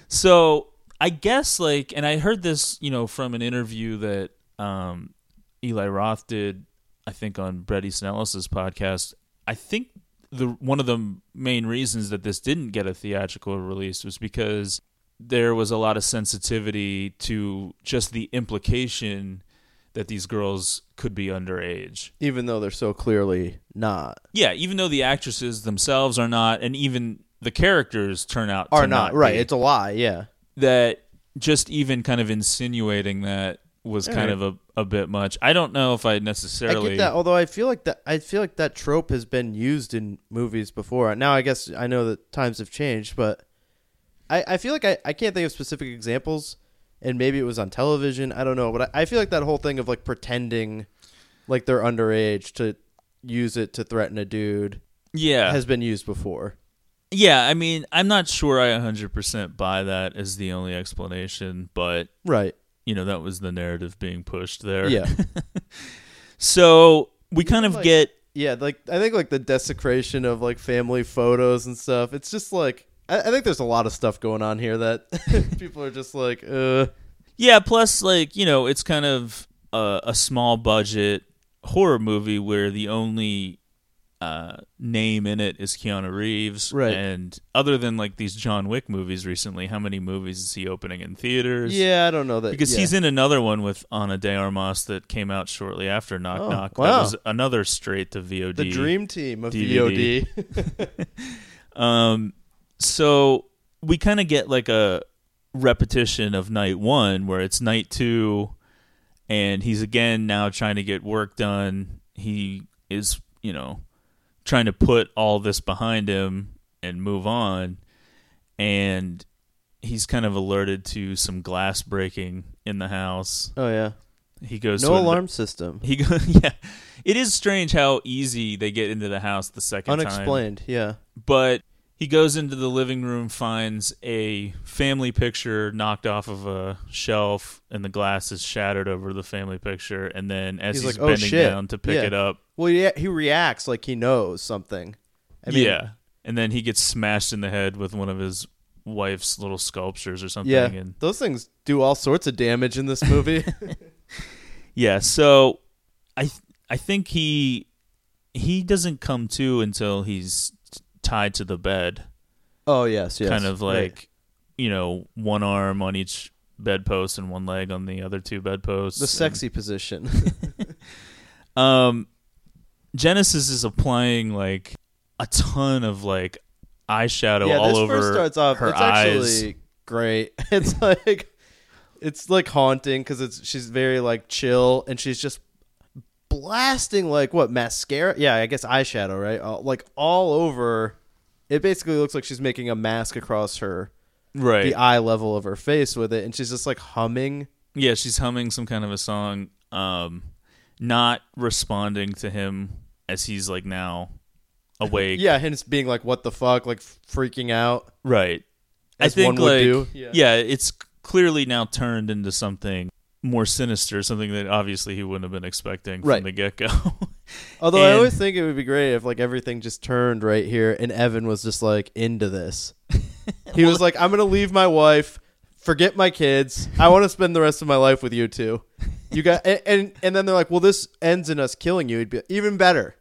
So I guess like, and I heard this, you know, from an interview that um, Eli Roth did, I think on Bret Easton Ellis's podcast. I think the one of the main reasons that this didn't get a theatrical release was because there was a lot of sensitivity to just the implication that these girls could be underage. even though they're so clearly not Yeah, even though the actresses themselves are not, and even the characters turn out are to not, not right be. it's a lie yeah that just even kind of insinuating that was kind of a, a bit much. I don't know if I I necessarily. get that, although I feel like that I feel like that trope has been used in movies before. Now I guess I know that times have changed, but I, I feel like I, I can't think of specific examples, and maybe it was on television. I don't know, but I, I feel like that whole thing of like pretending like they're underage to use it to threaten a dude yeah, has been used before. Yeah. I mean, I'm not sure I 100% buy that as the only explanation, but Right. you know that was the narrative being pushed there. Yeah. So we kind of like- get Yeah, like I think like the desecration of like family photos and stuff. It's just like I, I think there's a lot of stuff going on here that people are just like, uh Yeah, plus like, you know, it's kind of a, a small budget horror movie where the only uh, name in it is Keanu Reeves. Right. And other than like these John Wick movies recently, how many movies is he opening in theaters? Yeah, I don't know that Because yeah. he's in another one with Ana de Armas that came out shortly after Knock Oh, Knock. wow. That was another straight to VOD. the dream team of DVD. VOD. Um, so we kind of get like a repetition of night one, where it's night two, and he's again now trying to get work done. He is, you know, trying to put all this behind him and move on, and he's kind of alerted to some glass breaking in the house. oh yeah, He goes no to an- alarm system. He go, yeah. It is strange how easy they get into the house the second time Unexplained. Yeah. but he goes into the living room, finds a family picture knocked off of a shelf, and the glass is shattered over the family picture. And then as He's he's, like, "Oh, bending shit." down to pick Yeah. it up, Well, yeah, he reacts like he knows something. I mean, yeah, and then he gets smashed in the head with one of his wife's little sculptures or something. yeah. And Those things do all sorts of damage in this movie. yeah, so I I think he he doesn't come to until he's tied to the bed. oh yes, yes. kind of like Right. you know one arm on each bedpost and one leg on the other two bedposts the sexy position. um genesis is applying like a ton of like eyeshadow yeah, all this over first starts off. her it's eyes actually great. It's like it's like haunting because it's she's very like chill and she's just blasting like what mascara? Yeah, I guess eyeshadow, right? All, like all over. It basically looks like she's making a mask across her right the eye level of her face with it, and she's just like humming. yeah she's humming some kind of a song um not responding to him as he's like now awake Yeah, and it's being like, "What the fuck?" Like freaking out. Right. As I think like do. Yeah. Yeah. it's clearly now turned into something more sinister, something that obviously he wouldn't have been expecting Right. from the get go. Although I always think it would be great if like everything just turned right here and Evan was just like into this. He was like, "I'm gonna leave my wife, forget my kids. I want to spend the rest of my life with you two. You got and, and and then they're like, "Well, this ends in us killing you." He'd be even better.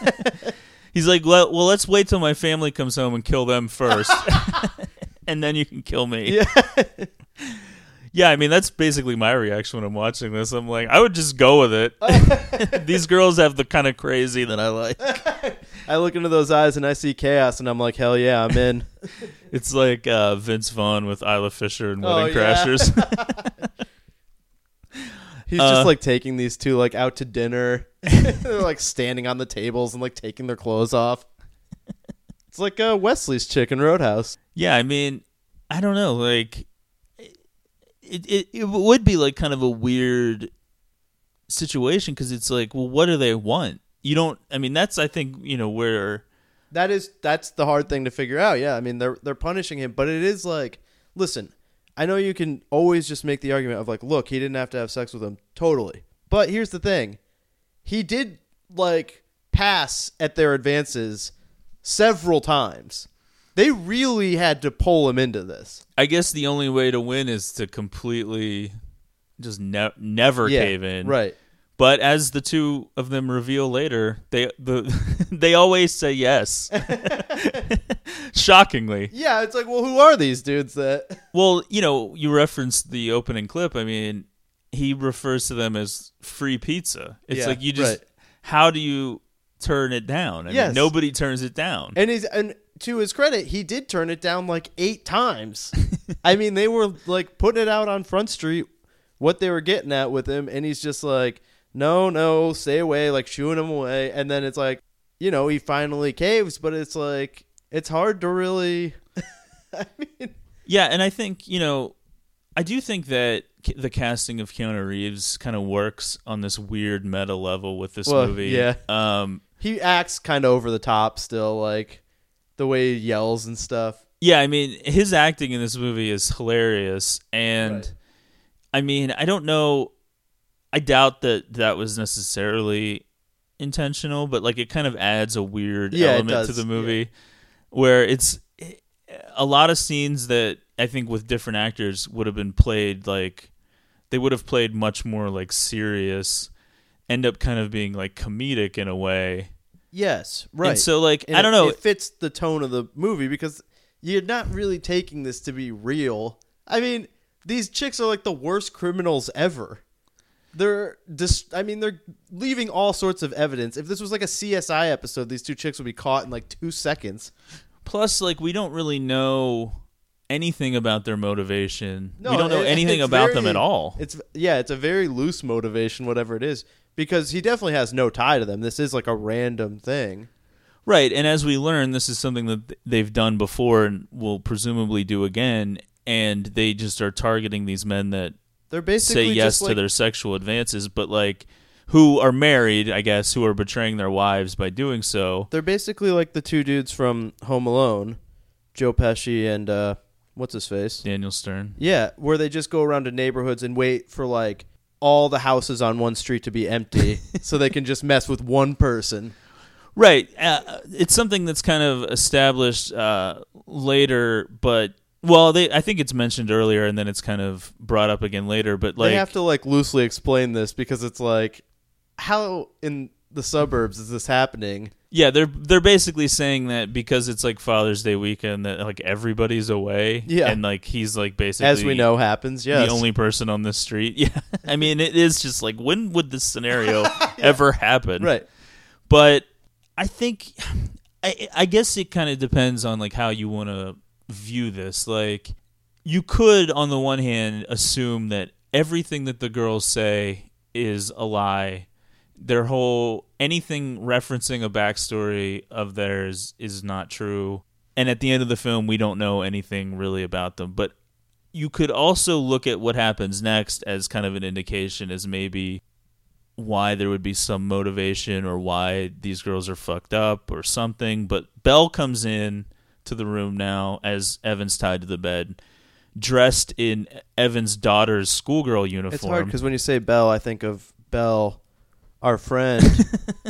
He's like, well, well, let's wait till my family comes home and kill them first, and then you can kill me. Yeah. Yeah, I mean that's basically my reaction when I'm watching this. I'm like, I would just go with it. These girls have the kind of crazy that I like. I look into those eyes and I see chaos, and I'm like, "Hell yeah, I'm in." It's like uh, Vince Vaughn with Isla Fisher and Oh, Wedding yeah. Crashers. He's Uh, just like taking these two like out to dinner. They're like standing on the tables and like taking their clothes off. It's like uh, Wesley's Chicken Roadhouse. Yeah, I mean, I don't know. Like, it it, it would be like kind of a weird situation because it's like, well, what do they want? You don't. I mean, that's I think you know where. That is that's the hard thing to figure out. Yeah, I mean they're they're punishing him, but it is like, listen, I know you can always just make the argument of like, look, he didn't have to have sex with him, totally. But here's the thing, he did like pass at their advances several times. They really had to pull him into this. I guess the only way to win is to completely just ne- never Yeah, cave in. right? But as the two of them reveal later, they the they always say yes. Shockingly. Yeah, it's like, well, who are these dudes that? Well, you know, you referenced the opening clip. I mean, he refers to them as free pizza. It's Yeah, like you just right. how do you turn it down? I Yes. mean, nobody turns it down. And he's and to his credit, he did turn it down like eight times. I mean, they were like putting it out on Front Street what they were getting at with him, and he's just like, no, no, stay away, like shooing him away. And then it's like, you know, he finally caves, but it's like it's hard to really. I mean, Yeah, and I think you know, I do think that the casting of Keanu Reeves kind of works on this weird meta level with this Well, movie. yeah. Um. he acts kind of over the top still, like the way he yells and stuff. Yeah, I mean, his acting in this movie is hilarious, and Right. I mean, I don't know. I doubt that that was necessarily intentional, but like it kind of adds a weird Yeah, element to the movie where it's a lot of scenes that I think with different actors would have been played like they would have played much more like serious, end up kind of being like comedic in a way. Yes, right. And so, like, And I don't it- know. It fits the tone of the movie because you're not really taking this to be real. I mean, these chicks are like the worst criminals ever. They're just, I mean, they're leaving all sorts of evidence. If this was like a CSI episode, these two chicks would be caught in like two seconds. Plus, like, we don't really know anything about their motivation. No, we don't know it- anything about them at all. It's yeah, it's a very loose motivation, whatever it is, because he definitely has no tie to them. This is like a random thing. Right, and as we learn, this is something that they've done before and will presumably do again. And they just are targeting these men that They're basically say yes to their sexual advances, but like who are married, I guess, who are betraying their wives by doing so. They're basically like the two dudes from Home Alone, Joe Pesci and uh, what's his face? Daniel Stern. Yeah, where they just go around to neighborhoods and wait for like all the houses on one street to be empty, so they can just mess with one person. Right. Uh, it's something that's kind of established uh, later, but well, they I think it's mentioned earlier, and then it's kind of brought up again later. But like, they have to like loosely explain this because it's like, how in the suburbs is this happening? Yeah, they're they're basically saying that because it's like Father's Day weekend, that like everybody's away. Yeah. and like he's like basically As we know, happens. yeah. the only person on the street. Yeah, I mean, it is just like when would this scenario ever happen? right. but I think I, I guess it kind of depends on like how you want to view this. Like you could on the one hand assume that everything that the girls say is a lie. Their whole anything referencing a backstory of theirs is not true. And at the end of the film, we don't know anything really about them. But you could also look at what happens next as kind of an indication as maybe why there would be some motivation or why these girls are fucked up or something. But Belle comes in to the room now as Evan's tied to the bed, dressed in Evan's daughter's schoolgirl uniform. It's hard because when you say Belle, I think of Belle, our friend,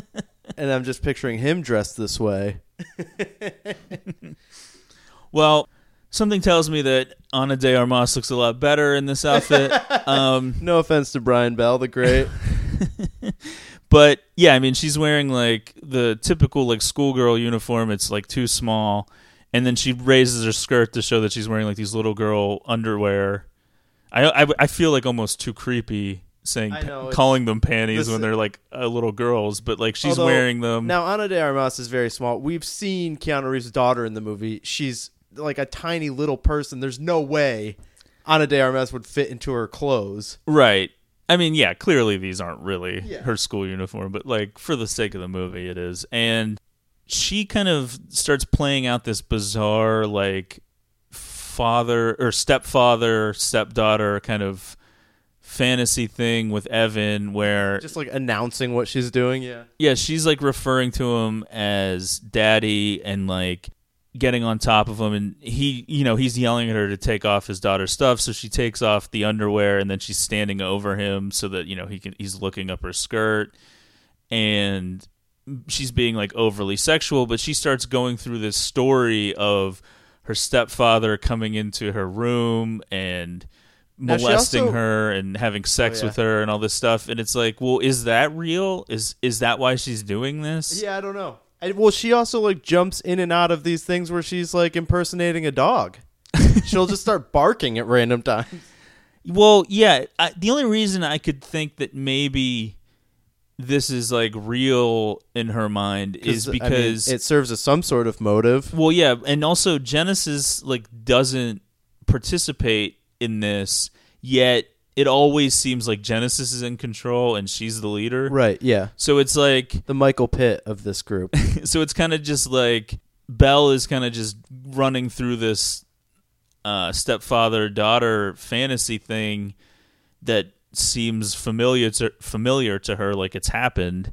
and I'm just picturing him dressed this way. well, something tells me that Ana de Armas looks a lot better in this outfit. um, No offense to Brian Bell, the great. but yeah, I mean, she's wearing like the typical like schoolgirl uniform. It's like too small, and then she raises her skirt to show that she's wearing like these little girl underwear. I I, I feel like almost too creepy saying know, calling them panties this- when they're like uh, little girls, but like she's Although, wearing them. Now, Ana de Armas is very small. We've seen Keanu Reeves' daughter in the movie. She's like a tiny little person. There's no way Ana de Armas would fit into her clothes. Right. I mean, yeah, clearly these aren't really Yeah. her school uniform, but like for the sake of the movie, it is. And she kind of starts playing out this bizarre, like, father or stepfather, stepdaughter kind of fantasy thing with Evan where Just like announcing what she's doing. Yeah. yeah, she's like referring to him as daddy and like getting on top of him and he you know he's yelling at her to take off his daughter's stuff so she takes off the underwear and then she's standing over him so that you know he can he's looking up her skirt and she's being like overly sexual but she starts going through this story of her stepfather coming into her room and molesting also- her and having oh, sex Oh, yeah. with her and all this stuff and it's like well is that real is is that why she's doing this Yeah, I don't know. And, well, she also like jumps in and out of these things where she's like impersonating a dog. She'll just start barking at random times. Well, yeah. I, the only reason I could think that maybe this is like real in her mind is I mean, because it serves as some sort of motive. well, yeah, and also Genesis like doesn't participate in this yet. It always seems like Genesis is in control and she's the leader. Right. Yeah. So it's like The Michael Pitt of this group. so it's kind of just like Belle is kind of just running through this uh, stepfather daughter fantasy thing that seems familiar to familiar to her, like it's happened.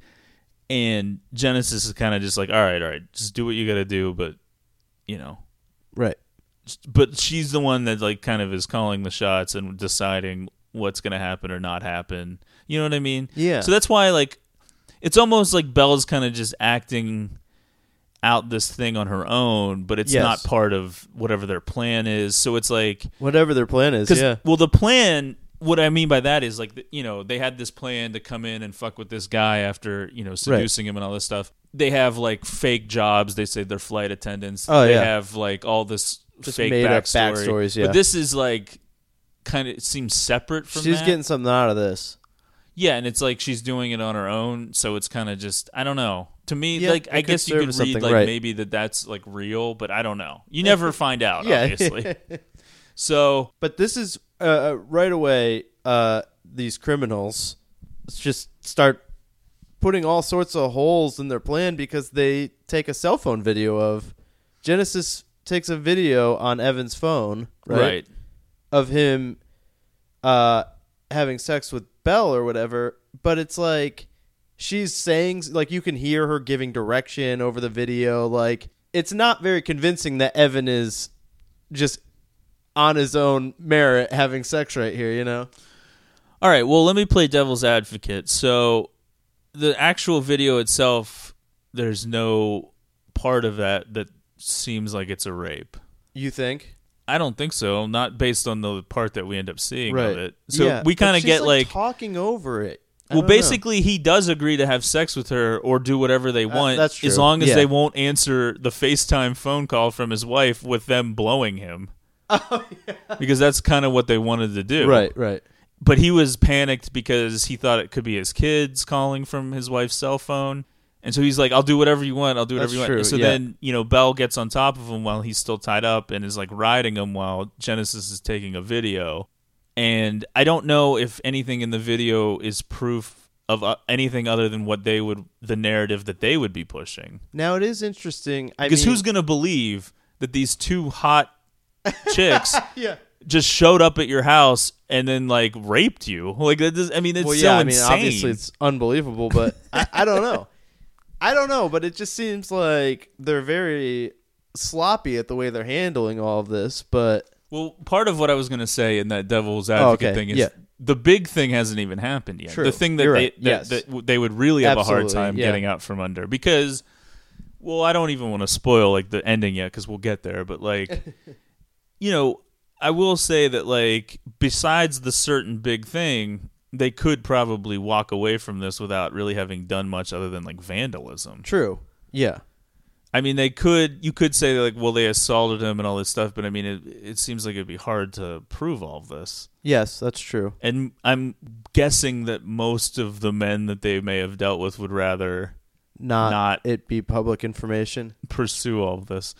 And Genesis is kind of just like, all right, all right, just do what you got to do, but you know, right. But she's the one that like kind of is calling the shots and deciding what's going to happen or not happen. You know what I mean? Yeah. So that's why like it's almost like Belle's kind of just acting out this thing on her own, but it's Yes. not part of whatever their plan is. So it's like Whatever their plan is. Yeah. well the plan what I mean by that is like you know they had this plan to come in and fuck with this guy after you know seducing him and all this stuff. They have like fake jobs. They say they're flight attendants. Oh, they yeah. have like all this Just fake made up backstory. backstories, yeah. But this is like kind of it seems separate from She's that. getting something out of this. yeah, and it's like she's doing it on her own. So it's kind of just I don't know. To me, Yeah, like I guess you could read like right. maybe that that's like real, but I don't know. You never find out, Yeah. obviously. So But this is uh, uh, right away. Uh, these criminals just start putting all sorts of holes in their plan because they take a cell phone video of Genesis takes a video on Evan's phone, right, right. of him uh, having sex with Belle or whatever. But it's like she's saying, like you can hear her giving direction over the video. Like it's not very convincing that Evan is just on his own merit having sex right here. You know. All right, well, let me play devil's advocate. So, the actual video itself, there's no part of that that seems like it's a rape. You think? I don't think so. Not based on the part that we end up seeing of it. So Yeah, we kind of get like, talking over it. I well, don't know. basically, he does agree to have sex with her or do whatever they uh, want, that's as long as Yeah. they won't answer the FaceTime phone call from his wife with them blowing him. Oh, yeah. Because that's kind of what they wanted to do, right, right. but he was panicked because he thought it could be his kids calling from his wife's cell phone. And so he's like, I'll do whatever you want. I'll do whatever That's you want. true, so yeah. then, you know, Bell gets on top of him while he's still tied up and is like riding him while Genesis is taking a video. And I don't know if anything in the video is proof of uh, anything other than what they would, the narrative that they would be pushing. Now it is interesting. I Because who's going to believe that these two hot chicks yeah. just showed up at your house and then like raped you? Like that does, I mean, it's Well, so yeah. I mean, insane. obviously it's unbelievable, but I, I don't know. I don't know, but it just seems like they're very sloppy at the way they're handling all of this. But well, part of what I was going to say in that devil's oh, advocate okay. thing is Yeah. the big thing hasn't even happened yet. True. The thing that You're they that, Yes. that they would really have a hard time yeah. getting out from under because well, I don't even want to spoil like the ending yet cuz we'll get there, but like you know, I will say that like besides the certain big thing, they could probably walk away from this without really having done much other than like vandalism. true. Yeah. I mean, they could. You could say like, well, they assaulted him and all this stuff, but I mean, it it seems like it'd be hard to prove all of this. Yes, that's true. And I'm guessing that most of the men that they may have dealt with would rather Not, Not- it be public information. pursue all of this.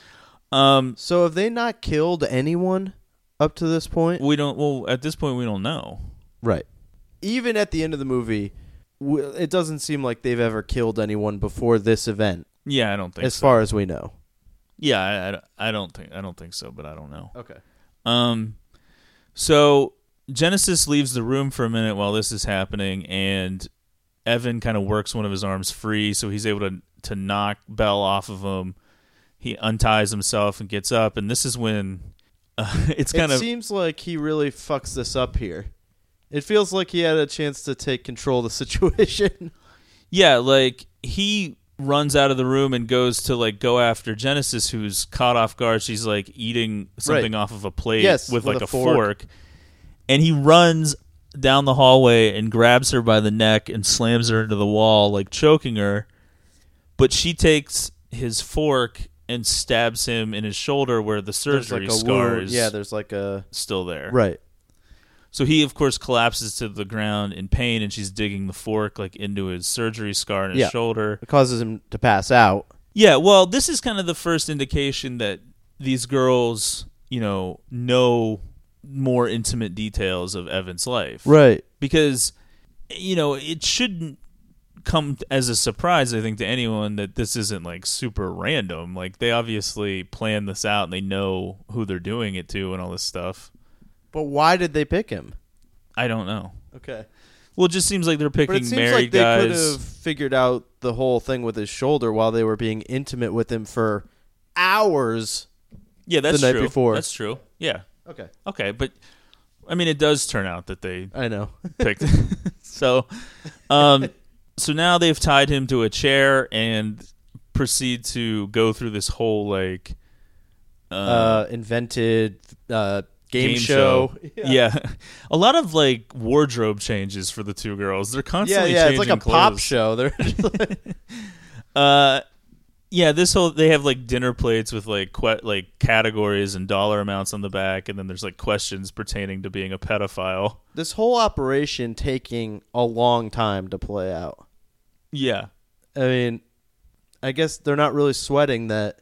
Um, So have they not killed anyone up to this point? we don't. Well, at this point, we don't know. Right. Even at the end of the movie, it doesn't seem like they've ever killed anyone before this event, Yeah, I don't think. as so. far as we know. yeah, I, I, I don't think. I don't think so, but I don't know. Okay. Um, so Genesis leaves the room for a minute while this is happening, and Evan kind of works one of his arms free, so he's able to to knock Bell off of him. He unties himself and gets up, and this is when uh, it's kind it of seems like he really fucks this up here. It feels like he had a chance to take control of the situation. yeah, like he runs out of the room and goes to like go after Genesis, who's caught off guard. She's like eating something Right. off of a plate Yes, with, with like a a fork. fork. and he runs down the hallway and grabs her by the neck and slams her into the wall, like choking her. But she takes his fork and stabs him in his shoulder where the There's surgery like scar wound. is Yeah, there's like a still there. right. So he, of course, collapses to the ground in pain, and she's digging the fork like into his surgery scar in his Yeah. shoulder. It causes him to pass out. Yeah, well, this is kind of the first indication that these girls, you know, know more intimate details of Evan's life. Right. Because, you know, it shouldn't come as a surprise, I think, to anyone that this isn't like super random. Like, they obviously plan this out and they know who they're doing it to and all this stuff. But why did they pick him? I don't know. Okay. Well, it just seems like they're picking But it seems married like they could guys. have figured out the whole thing with his shoulder while they were being intimate with him for hours. Yeah, that's the night true. before. That's true. Yeah. Okay. Okay, but I mean, it does turn out that they I know. picked. Him. So, um, so now they've tied him to a chair and proceed to go through this whole like, uh, uh, invented uh, game, show. Yeah. a lot of like wardrobe changes for the two girls. They're Yeah, constantly yeah, it's like a changing pop show. They're like- Uh, yeah, this whole they have like dinner plates with like que- like categories and dollar amounts on the back, and then there's like questions pertaining to being a pedophile. this whole operation taking a long time to play out. Yeah, I mean, I guess they're not really sweating that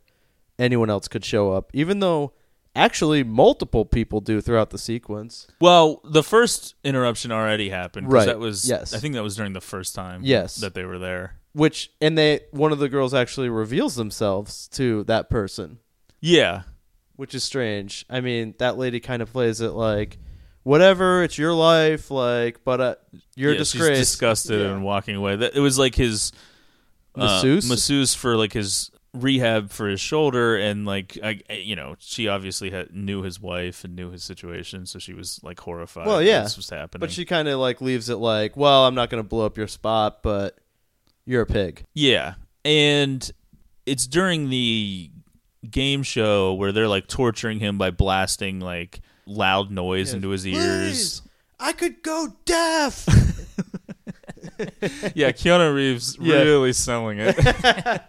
anyone else could show up, even though actually multiple people do throughout the sequence. Well, the first interruption already happened. Right, That was yes. I think that was during the first time. Yes. That they were there. Which and they one of the girls actually reveals themselves to that person, Yeah. which is strange. I mean, that lady kind of plays it like whatever, it's your life, like, but uh, you're yeah, a disgrace. She's disgusted Yeah. and walking away. That it was like his uh, Masseuse? masseuse for like his rehab for his shoulder, and like I, you know, she obviously had, knew his wife and knew his situation, so she was like horrified. Well, yeah, this was happening. But she kind of like leaves it like, well, I'm not going to blow up your spot, but you're a pig. Yeah. And it's during the game show where they're like torturing him by blasting like loud noise into his ears. I could go deaf. yeah, Keanu Reeves Yeah. really selling it.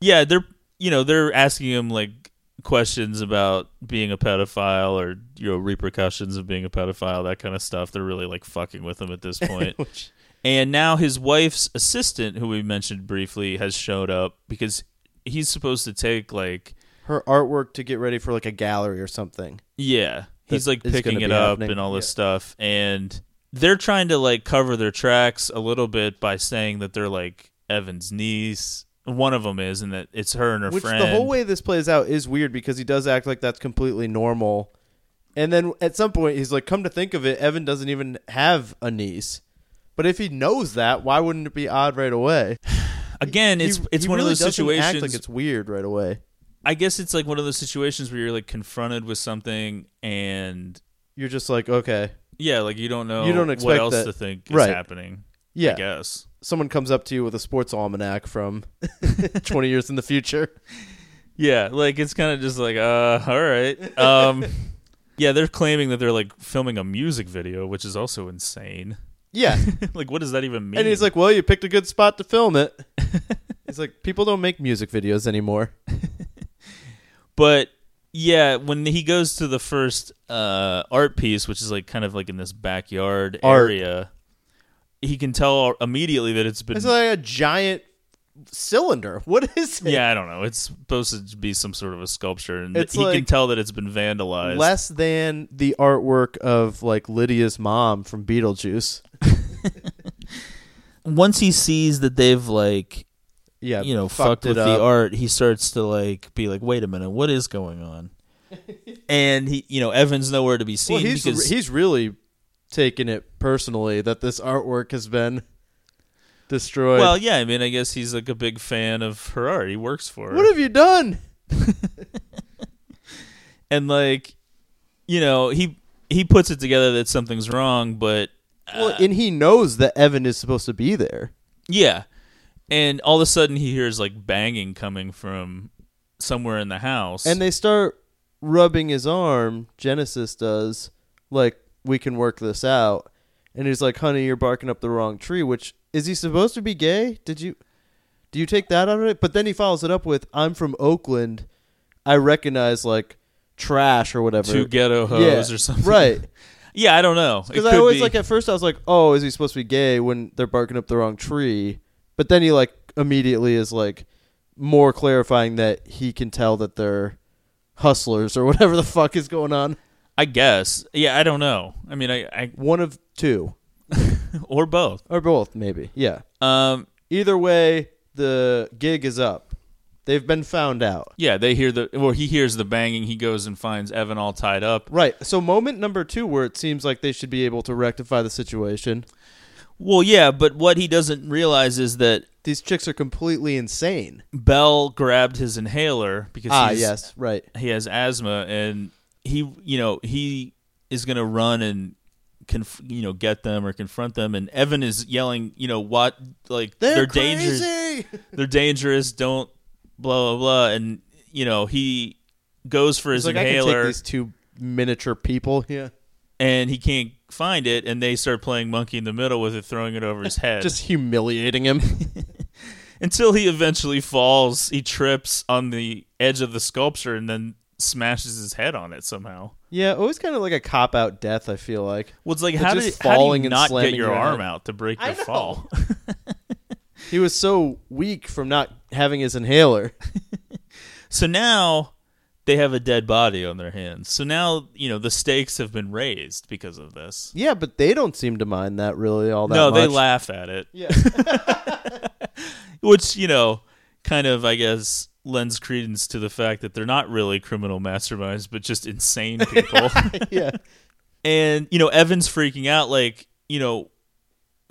yeah, they're you know, they're asking him like questions about being a pedophile or you know repercussions of being a pedophile, that kind of stuff. They're really like fucking with him at this point. Which- And now his wife's assistant, who we mentioned briefly, has showed up because he's supposed to take like Her artwork to get ready for like a gallery or something. yeah, he's like picking it up happening. and all this Yeah. stuff, and they're trying to like cover their tracks a little bit by saying that they're like Evan's niece. One of them is, and that it's her and her Which friend. the whole way this plays out is weird because he does act like that's completely normal. And then at some point he's like, come to think of it, Evan doesn't even have a niece. But if he knows that, why wouldn't it be odd right away? Again, it's He- it's he one really of those doesn't situations. Act like it's weird right away. I guess it's like one of those situations where you're like confronted with something, and You're just like, okay, yeah, like you don't know You don't what expect else that- to think is right. happening. yeah. I guess. Someone comes up to you with a sports almanac from 20 years in the future. Yeah, like it's kind of just like, uh, all right. Um, yeah, they're claiming that they're like filming a music video, which is also insane. Yeah. like, what does that even mean? And he's like, "Well, you picked a good spot to film it." he's like, "People don't make music videos anymore." but yeah, when he goes to the first uh, art piece, which is like kind of like in this backyard Art. area, he can tell immediately that it's been. It's like a giant cylinder. What is it? yeah, I don't know. It's supposed to be some sort of a sculpture, and It's he can tell that it's been vandalized. Less than the artwork of like Lydia's mom from Beetlejuice. Once he sees that they've like Yeah, you know, fucked fucked it with the art, he starts to like be like, "Wait a minute, what is going on?" and he, you know, Evan's nowhere to be seen Well, he's because he's really taking it personally that this artwork has been destroyed. well, yeah, I mean, I guess he's like a big fan of her art. He works for her, what have you done? and like, you know, he he puts it together that something's wrong, but well, uh, and he knows that Evan is supposed to be there. yeah, and all of a sudden he hears like banging coming from somewhere in the house, And they start rubbing his arm, Genesis does, like, we can work this out. And he's like, honey, you're barking up the wrong tree, which is he supposed to be gay? Did you do you take that out of it? But then he follows it up with, I'm from Oakland. I recognize like trash or whatever. two ghetto hoes or something, Right. Yeah, I don't know Because I always be- like at first I was like, oh, is he supposed to be gay when they're barking up the wrong tree? But then he like immediately is like more clarifying that he can tell that they're hustlers or whatever the fuck is going on. I guess. Yeah, I don't know. I mean, I, I One of two or both. or both, maybe. Yeah. Um, Either way, the gig is up. They've been found out. yeah, they hear the well. he hears the banging. He goes and finds Evan all tied up. Right. So moment number two, where it seems like they should be able to rectify the situation. Well, yeah, but what he doesn't realize is that These chicks are completely insane. Bell grabbed his inhaler because Ah, he's, yes, right. he has asthma, and he, you know, he is going to run and. Conf- you know, get them or confront them, and Evan is yelling, you know, what, like They're, they're dangerous. crazy. they're dangerous. Don't blah blah blah. And you know he goes for his He's like, I can inhaler. take these two miniature people. Yeah, and he can't find it, and they start playing monkey in the middle with it, throwing it over his head. just humiliating him. until he eventually falls. He trips on the edge of the sculpture and then smashes his head on it somehow. yeah, always kind of like a cop out death. I feel like Well, it's like But how just did how do falling you and not get your your arm head. out to break I your fall? he was so weak from not having his inhaler. so now they have a dead body on their hands. So now you know the stakes have been raised because of this. yeah, but they don't seem to mind that really all that. no, they laugh at it. Yeah. which you know kind of i guess lends credence to the fact that they're not really criminal masterminds but just insane people yeah. and you know evan's freaking out like you know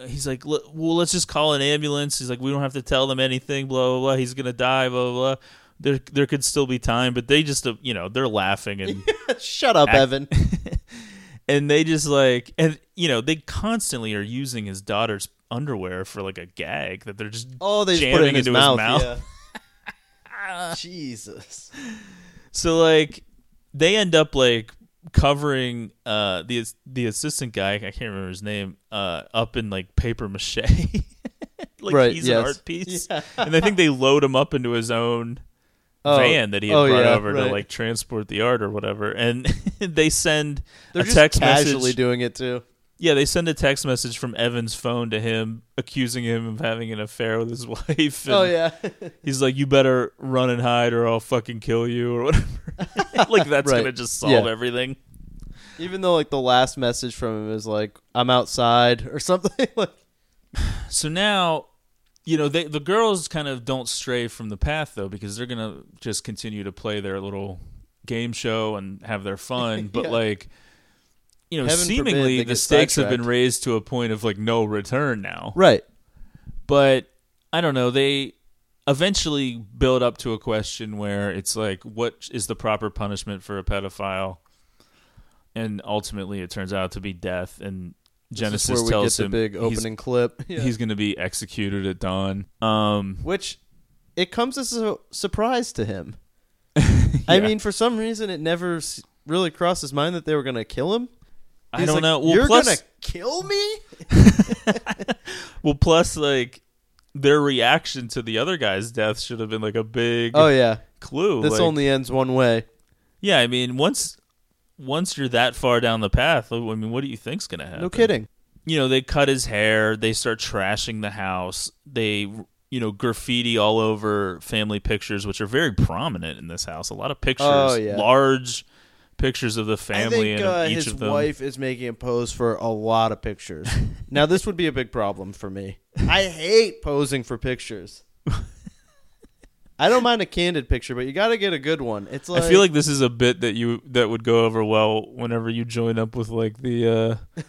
he's like well let's just call an ambulance he's like we don't have to tell them anything blah blah blah he's gonna die blah blah blah there, there could still be time but they just uh, you know they're laughing and Shut up, Act- Evan. and they just like and you know they constantly are using his daughter's underwear for like a gag that they're just Oh, they just put it jamming in his into mouth. mouth. yeah. Jesus. So like they end up like covering uh the the assistant guy, I can't remember his name, uh up in like paper mache. like Right, he's yes. an art piece. Yeah. and I think they load him up into his own Oh, van that he had oh, brought yeah, over to like transport the art or whatever. And they send They're a just text casually message. doing it too. Yeah, they send a text message from Evan's phone to him accusing him of having an affair with his wife. Oh yeah. He's like, "You better run and hide, or I'll fucking kill you, or whatever." like that's Right. gonna just solve Yeah. everything. Even though like the last message from him is like I'm outside or something like So now, you know, they, the girls kind of don't stray from the path though, because they're gonna just continue to play their little game show and have their fun. But Yeah. like, you know, Heaven seemingly the stakes have been raised to a point of like no return now. Right. But I don't know. They eventually build up to a question where it's like, what is the proper punishment for a pedophile? And ultimately, it turns out to be death. And Genesis tells him big he's- opening clip. Yeah. he's going to be executed at dawn. Um, Which it comes as a surprise to him. I mean, for some reason, it never really crossed his mind that they were going to kill him. I He's don't like, know. Well, You're plus, gonna kill me? well, plus, like their reaction to the other guy's death should have been like a big Oh yeah, clue. this like- only ends one way. yeah. I mean, once once you're that far down the path, I mean, what do you think's going to happen? No kidding. you know, they cut his hair, they start trashing the house, they you know, graffiti all over family pictures, which are very prominent in this house. A lot of pictures, Oh, yeah. large pictures of the I family think and uh, each his of them. wife is making a pose for a lot of pictures. now, this would be a big problem for me. I hate posing for pictures. I don't mind a candid picture, but you got to get a good one. It's like I feel like this is a bit that you that would go over well whenever you join up with like the uh,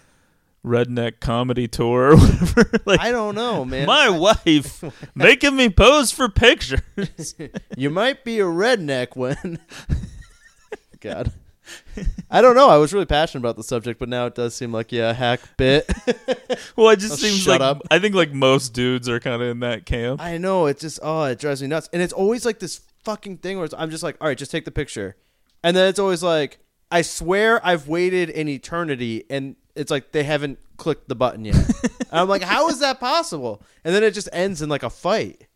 redneck comedy tour or whatever. like I don't know, man. my wife making me pose for pictures. you might be a redneck when. God. I don't know. I was really passionate about the subject, but now it does seem like yeah, hack bit. well, it just Oh, seems shut like up. I think like most dudes are kind of in that camp. I know it just oh it drives me nuts, and it's always like this fucking thing where it's, I'm just like, all right, just take the picture, and then it's always like, I swear I've waited an eternity, and it's like they haven't clicked the button yet. and I'm like, how is that possible? And then it just ends in like a fight.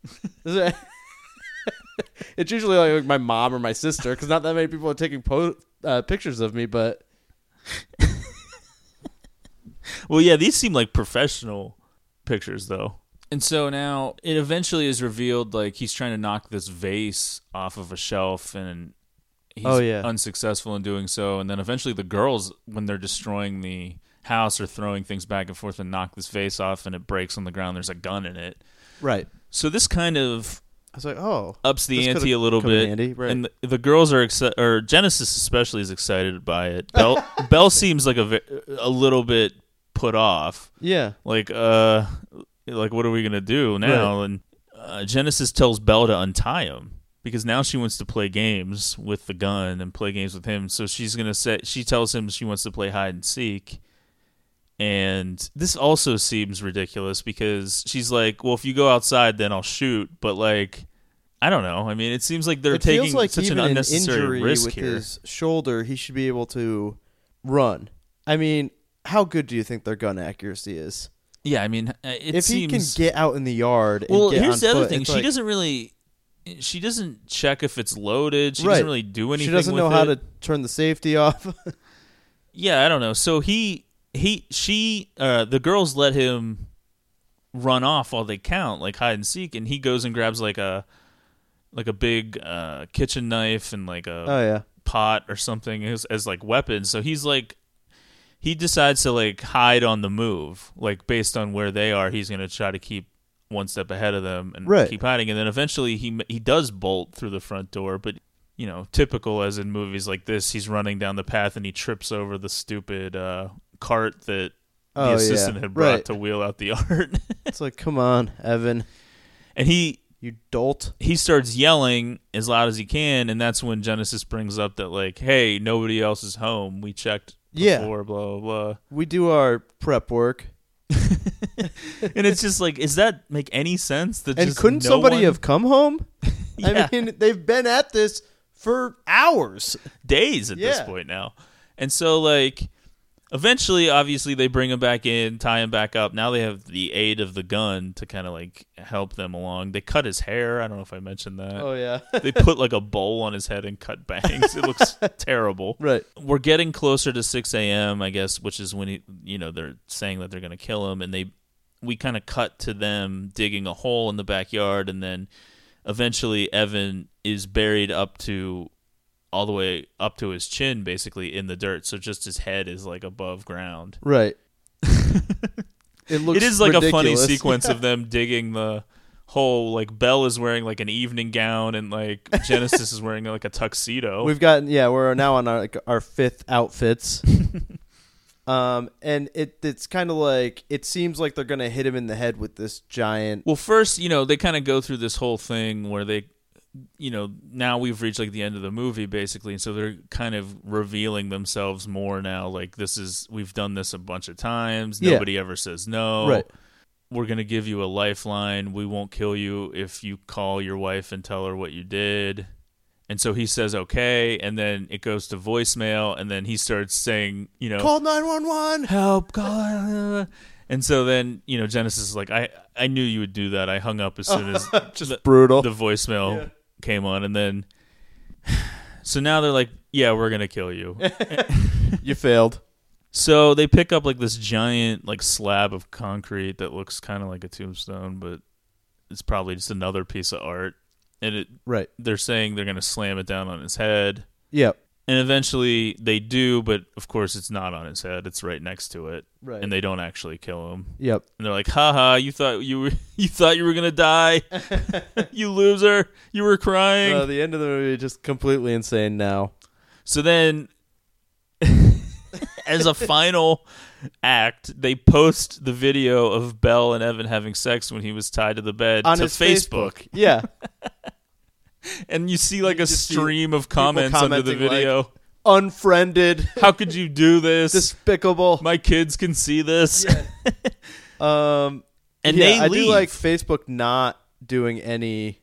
it's usually like my mom or my sister because not that many people are taking po- uh, pictures of me, but Well, yeah, these seem like professional pictures though. And so now it eventually is revealed like he's trying to knock this vase off of a shelf and he's Oh, yeah. unsuccessful in doing so. And then eventually the girls, when they're destroying the house are throwing things back and forth and knock this vase off and it breaks on the ground, there's a gun in it. right. So this kind of I was like, oh, ups the ante a little bit, handy, right. and the, the girls are exci- or Genesis especially is excited by it. Bell Belle seems like a a little bit put off, yeah, like uh, like what are we gonna do now? And uh, Genesis tells Bell to untie him because now she wants to play games with the gun and play games with him. So she's gonna say she tells him she wants to play hide and seek. And this also seems ridiculous because she's like, "Well, if you go outside, then I'll shoot." But like, I don't know. I mean, it seems like they're it taking feels like such even an unnecessary injury risk with here. his shoulder, he should be able to run. I mean, how good do you think their gun accuracy is? Yeah, I mean, uh, it if seems. he can get out in the yard, and well, get here's the other foot, thing. She like- doesn't really. She doesn't check if it's loaded. She Right. doesn't really do anything. She doesn't know how to turn the safety off. Yeah, I don't know. So he he she uh the girls let him run off while they count, like hide and seek, and he goes and grabs like a like a big uh kitchen knife and like a oh yeah, pot or something as, as like weapons. So he's like he decides to like hide on the move, like based on where they are. He's gonna try to keep one step ahead of them and Right. keep hiding. And then eventually he he does bolt through the front door, but you know, typical as in movies like this, he's running down the path and he trips over the stupid uh, cart that the Oh, yeah. assistant had brought Right. to wheel out the art. it's like come on, Evan, and he you dolt. he starts yelling as loud as he can, and that's when Genesis brings up that like, hey, nobody else is home. We checked Yeah. blah blah blah. We do our prep work, and it's just like, does that make any sense? That and couldn't no somebody one- have come home? Yeah. I mean, they've been at this for hours. days at this point now. And so like eventually obviously they bring him back in, tie him back up. Now they have the aid of the gun to kind of like help them along. They cut his hair. I don't know if I mentioned that. Oh yeah, they put like a bowl on his head and cut bangs. It looks terrible. right. We're getting closer to 6 a.m., I guess, which is when he, you know, they're saying that they're going to kill him, and they, we kind of cut to them digging a hole in the backyard, and then eventually Evan is buried up to all the way up to his chin, basically in the dirt. So just his head is like above ground. Right. it looks. it is like a funny ridiculous. sequence of them digging the hole. Like Belle is wearing like an evening gown, and like Genesis is wearing like a tuxedo. We've gotten yeah, we're now on our like, our fifth outfits. um and it it's kind of like it seems like they're going to hit him in the head with this giant Well, first, you know, they kind of go through this whole thing where they, you know, now we've reached like the end of the movie basically, and so they're kind of revealing themselves more now. Like this is we've done this a bunch of times. Yeah. Nobody ever says no. Right. We're gonna give you a lifeline. We won't kill you if you call your wife and tell her what you did. And so he says okay, and then it goes to voicemail, and then he starts saying, you know, call 911. help God. And so then, you know, Genesis is like, I, I knew you would do that. I hung up as soon as Just the, brutal. the voicemail came on. And then, so now they're like, yeah, we're to kill you. you failed. so they pick up like this giant, like slab of concrete that looks kind of like a tombstone, but it's probably just another piece of art. And it, Right. they're saying they're to slam it down on his head. Yep. And eventually they do, but of course it's not on his head. It's right next to it. Right. And they don't actually kill him. Yep. And they're like, "Haha, you thought you were you thought you were gonna die, you loser! You were crying." Uh, the end of the movie is just completely insane now. so then, as a final act, they post the video of Belle and Evan having sex when he was tied to the bed On to his Facebook. Yeah. And you see like a stream of comments under the commenting, like, video. Unfriended. How could you do this? Despicable. My kids can see this. Um, And yeah, they I leave. do like Facebook not doing any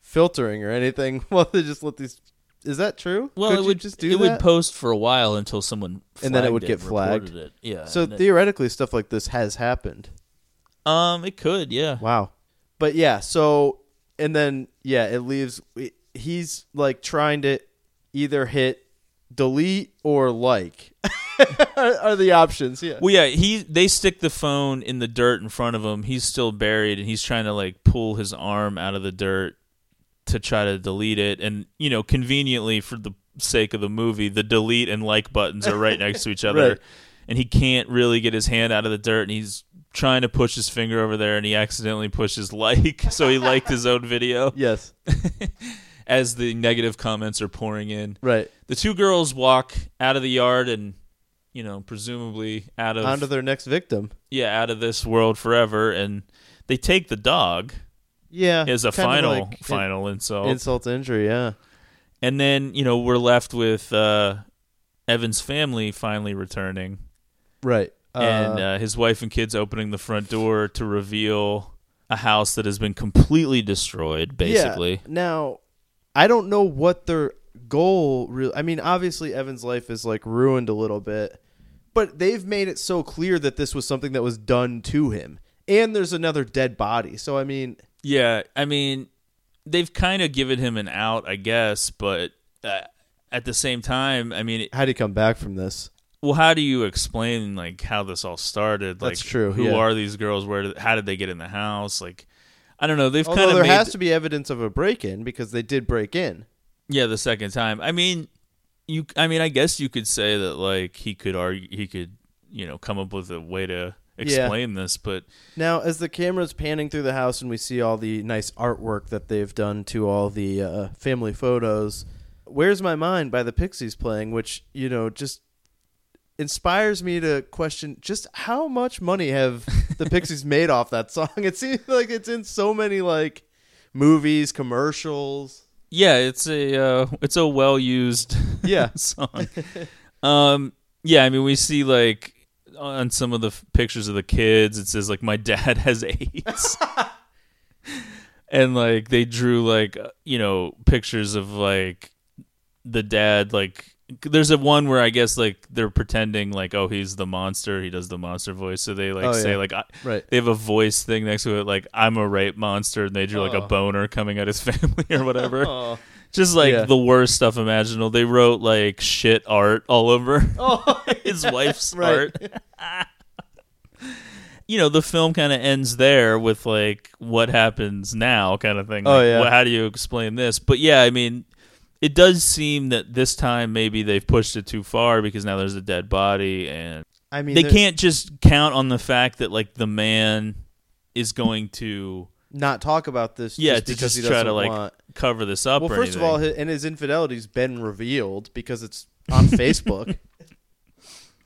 filtering or anything. Well, they just let these. Is that true? Well, Could it would just do it that? would post for a while until someone And then it would get and flagged? It. Yeah. so and it- theoretically, stuff like this has happened. um, it could, yeah. Wow. But yeah, so and then yeah, it leaves. He's like trying to either hit delete or like are, the options. Yeah. Well, yeah, he they stick the phone in the dirt in front of him. He's still buried, and he's trying to like pull his arm out of the dirt to try to delete it. And you know, conveniently for the sake of the movie, the delete and like buttons are right next to each other, Right. and he can't really get his hand out of the dirt, and he's trying to push his finger over there, and he accidentally pushes like, so he liked his own video Yes. as the negative comments are pouring in. Right. The two girls walk out of the yard and. You know, presumably out of On to their next victim. yeah, out of this world forever, and they take the dog Yeah. as a final like final insult, insult to injury. Yeah. and then you know we're left with uh, Evan's family finally returning, Right. And uh, his wife and kids opening the front door to reveal a house that has been completely destroyed, basically. Yeah. Now, I don't know what their goal really. I mean, obviously Evan's life is like ruined a little bit, but they've made it so clear that this was something that was done to him, and there's another dead body. So I mean, Yeah, I mean, they've kind of given him an out, I guess, but uh, at the same time, I mean, it, how do you come back from this? Well, how do you explain like how this all started? Like, That's true, Who yeah. are these girls? Where? Did, how did they get in the house? Like, I don't know. They've kind of there has to be evidence of a break-in because they did break in. yeah the second time. I mean, you. I mean, I guess you could say that like he could argue, he could you know come up with a way to explain this, but Now, as the camera's panning through the house and we see all the nice artwork that they've done to all the uh, family photos, "Where's My Mind" by the Pixies playing, which you know just inspires me to question just how much money have the Pixies made off that song. It seems like it's in so many like movies, commercials. yeah, it's a uh, it's a well used Yeah. song. um, yeah, I mean, we see like on some of the f- pictures of the kids, it says like my dad has AIDS, and like they drew like uh, you know pictures of like the dad like. There's a one where I guess like they're pretending like oh he's the monster he does the monster voice so they like Oh, say yeah. like I, Right. they have a voice thing next to it like I'm a rape monster and they drew like a Oh. boner coming at his family or whatever Oh. just like Yeah. the worst stuff imaginable. They wrote like shit art all over Oh, his wife's art. you know, the film kind of ends there with like what happens now kind of thing. Oh, Like, yeah. wh- how do you explain this? But yeah, I mean, it does seem that this time maybe they've pushed it too far because now there's a dead body and I mean, they can't just count on the fact that like the man is going to not talk about this. yeah just to because just he try to like want. cover this up Well, first of all, hi- and his infidelity's been revealed because it's on Facebook.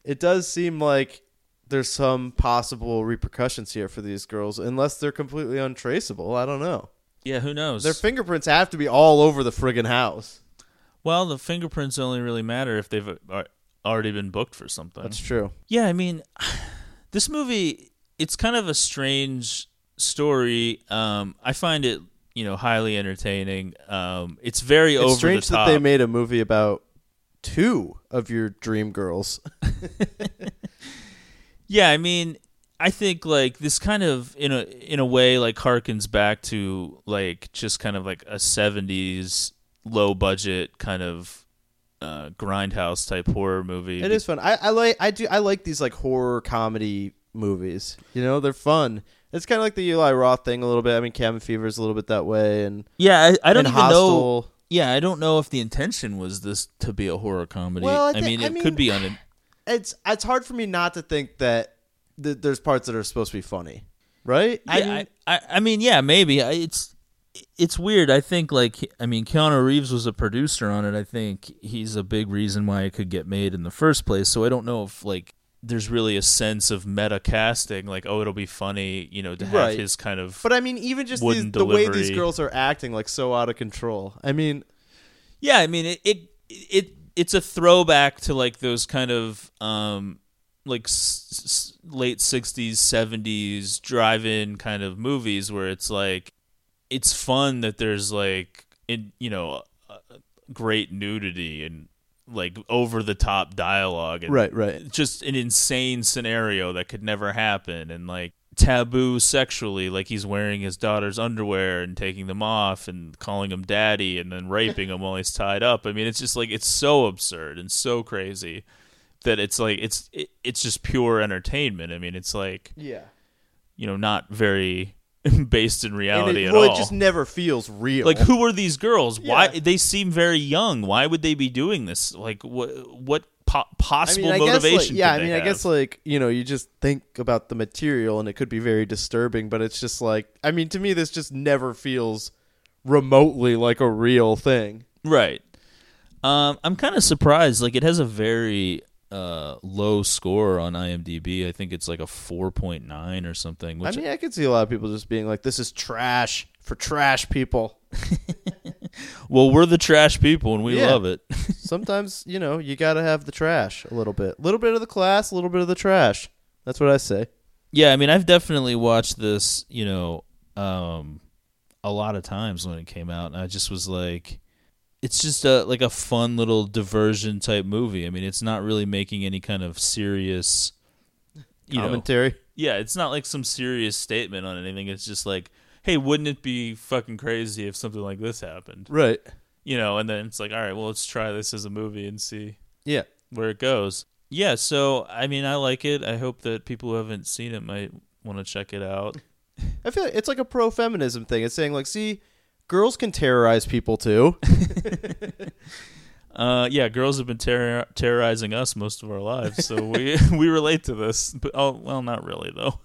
It does seem like there's some possible repercussions here for these girls, unless they're completely untraceable. I don't know. Yeah who knows Their fingerprints have to be all over the friggin' house. Well, the fingerprints only really matter if they've uh, already been booked for something. That's true. yeah, I mean, this movie it's kind of a strange story. Um, I find it, you know, highly entertaining. Um, it's very It's over strange the that they made a movie about two of your dream girls. Yeah, I mean, I think like this kind of in a in a way like harkens back to like just kind of like a '70s low budget kind of uh, grindhouse type horror movie. It is fun. I, I like I do I like these like horror comedy movies. You know, they're fun. It's kind of like the Eli Roth thing a little bit. I mean, Cabin Fever is a little bit that way, and Yeah, I, I don't even know. Yeah, I don't know if the intention was this to be a horror comedy. Well, I I, mean, I it mean- could be on it. It's it's hard for me not to think that th- there's parts that are supposed to be funny, right? I, mean, I, I, I mean, yeah, maybe I, it's it's weird. I think like I mean, Keanu Reeves was a producer on it. I think he's a big reason why it could get made in the first place. So I don't know if like there's really a sense of meta casting, like oh, it'll be funny, you know, to have Right. his kind of. but I mean, even just these, wooden the way these girls are acting, like so out of control. I mean, Yeah, I mean it, it it it's a throwback to like those kind of um like s- s- late 60s 70s drive-in kind of movies where it's like it's fun that there's like in you know great nudity and like over the top dialogue and right, right. just an insane scenario that could never happen and like taboo sexually like he's wearing his daughter's underwear and taking them off and calling him daddy and then raping him while he's tied up i mean it's just like it's so absurd and so crazy that it's like it's it, it's just pure entertainment i mean it's like Yeah. you know not very based in And reality it, at well, all it just never feels real. like who are these girls why they seem very young why would they be doing this like what what po- I possible mean, I guess, motivation like, yeah, I mean, I guess like you know, you just think about the material, and it could be very disturbing. But it's just like, I mean, to me, this just never feels remotely like a real thing. Right. Um, I'm kind of surprised. Like, it has a very uh, low score on IMDb. I think it's like a 4.9 or something. Which I mean, I could see a lot of people just being like, "This is trash for trash people." well, we're the trash people and we Yeah. love it. Sometimes you know you got to have the trash a little bit, a little bit of the class, a little bit of the trash. That's what I say. yeah, I mean, I've definitely watched this, you know, um a lot of times when it came out and I just was like it's just a like a fun little diversion type movie. I mean, it's not really making any kind of serious you know, Commentary. yeah, it's not like some serious statement on anything. It's just like, hey, wouldn't it be fucking crazy if something like this happened? Right. You know, and then it's like, all right, well, let's try this as a movie and see Yeah. where it goes. Yeah, so I mean, I like it. I hope that people who haven't seen it might want to check it out. I feel like it's like a pro feminism thing. It's saying like, see, girls can terrorize people too. Uh, yeah, girls have been terror- terrorizing us most of our lives, so we we relate to this. But oh, well, not really though.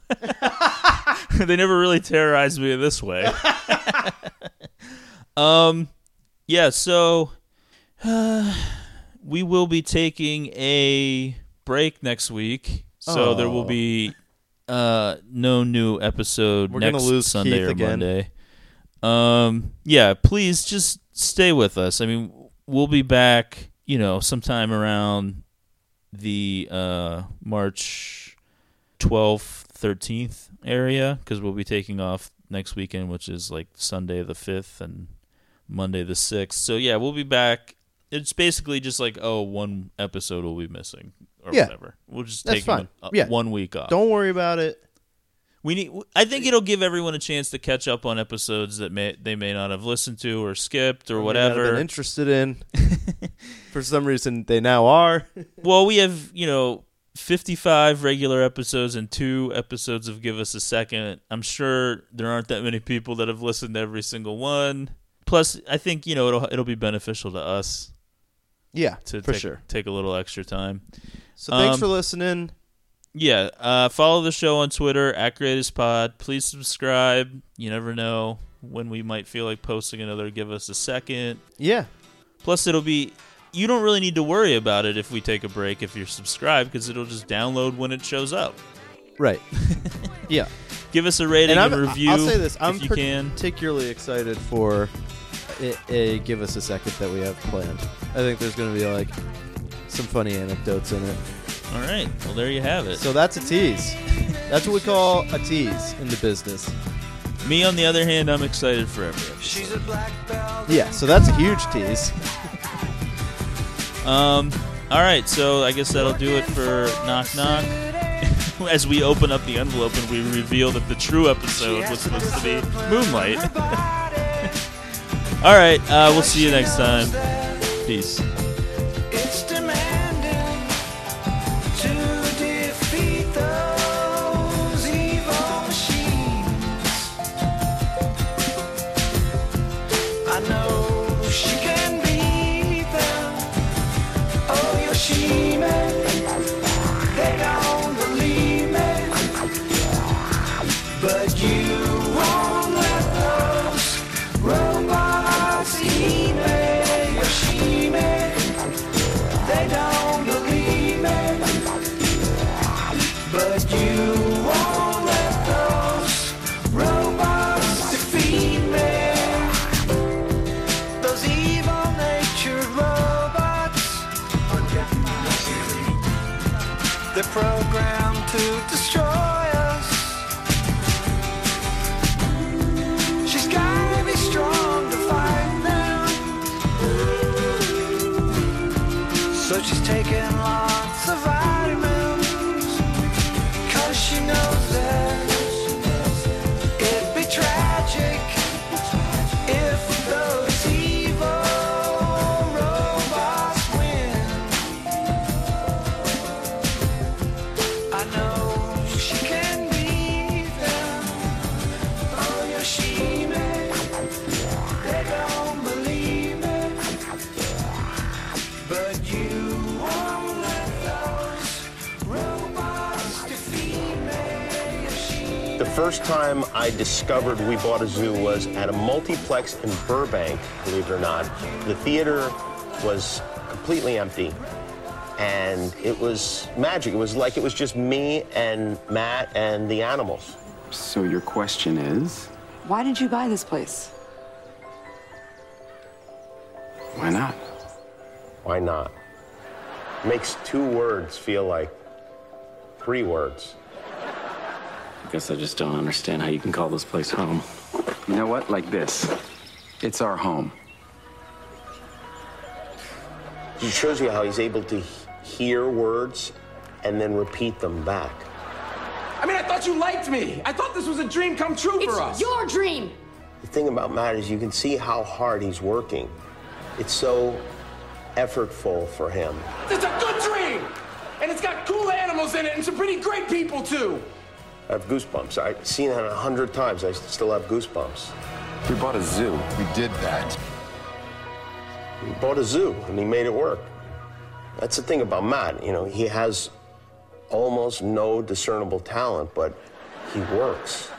they never really terrorized me this way. um, yeah. So, uh, we will be taking a break next week, so there will Oh. be uh no new episode We're gonna next lose Sunday Keith or again. Monday. Um, yeah, please just stay with us. I mean, we'll be back, you know, sometime around the uh March 12th, 13th area because we'll be taking off next weekend, which is like Sunday the 5th and Monday the 6th. So yeah, we'll be back. It's basically just like, oh, one episode will be missing or Yeah. whatever. We'll just That's take fine. A, Yeah. one week off. Don't worry about it. We need. I think it'll give everyone a chance to catch up on episodes that may they may not have listened to or skipped or May not have whatever. Been interested in. For some reason, they now are. well, we have you know fifty five regular episodes and two episodes of Give Us a Second. I'm sure there aren't that many people that have listened to every single one. Plus, I think you know it'll it'll be beneficial to us Yeah, to for take, sure. take a little extra time. So thanks Um, for listening. Yeah, uh, follow the show on Twitter at Greatest Pod. Please subscribe. You never know when we might feel like posting another. Give us a second. Yeah, Plus, it'll be you don't really need to worry about it if we take a break if you're subscribed because it'll just download when it shows up. right. yeah, Give us a rating and and, review I'll say this: I'm if you can. particularly excited for a, a give us a second that we have planned. I think there's going to be like some funny anecdotes in it. All right, well there you have it. So that's a tease. That's what we call a tease in the business. Me on the other hand, I'm excited for every episode. Yeah, so that's a huge tease. Um, all right, so I guess that'll do it for knock knock. As we open up the envelope and we reveal that the true episode was supposed to be Moonlight. all right, uh, we'll see you next time. Peace. First time I discovered We Bought a Zoo was at a multiplex in Burbank, believe it or not. The theater was completely empty. And it was magic. It was like it was just me and Matt and the animals. So your question is, Why did you buy this place? why not? Why not? Makes two words feel like three words. Guess I just don't understand how you can call this place home. You know what? Like this. It's our home. He shows you how he's able to hear words and then repeat them back. I mean, I thought you liked me. I thought this was a dream come true for us. It's your dream. The thing about Matt is you can see how hard he's working. It's so effortful for him. It's a good dream, and it's got cool animals in it and some pretty great people too. I have goosebumps. I've seen it a hundred times. I still have goosebumps. We bought a zoo. We did that. He bought a zoo and he made it work. That's the thing about Matt. You know, he has almost no discernible talent, but he works.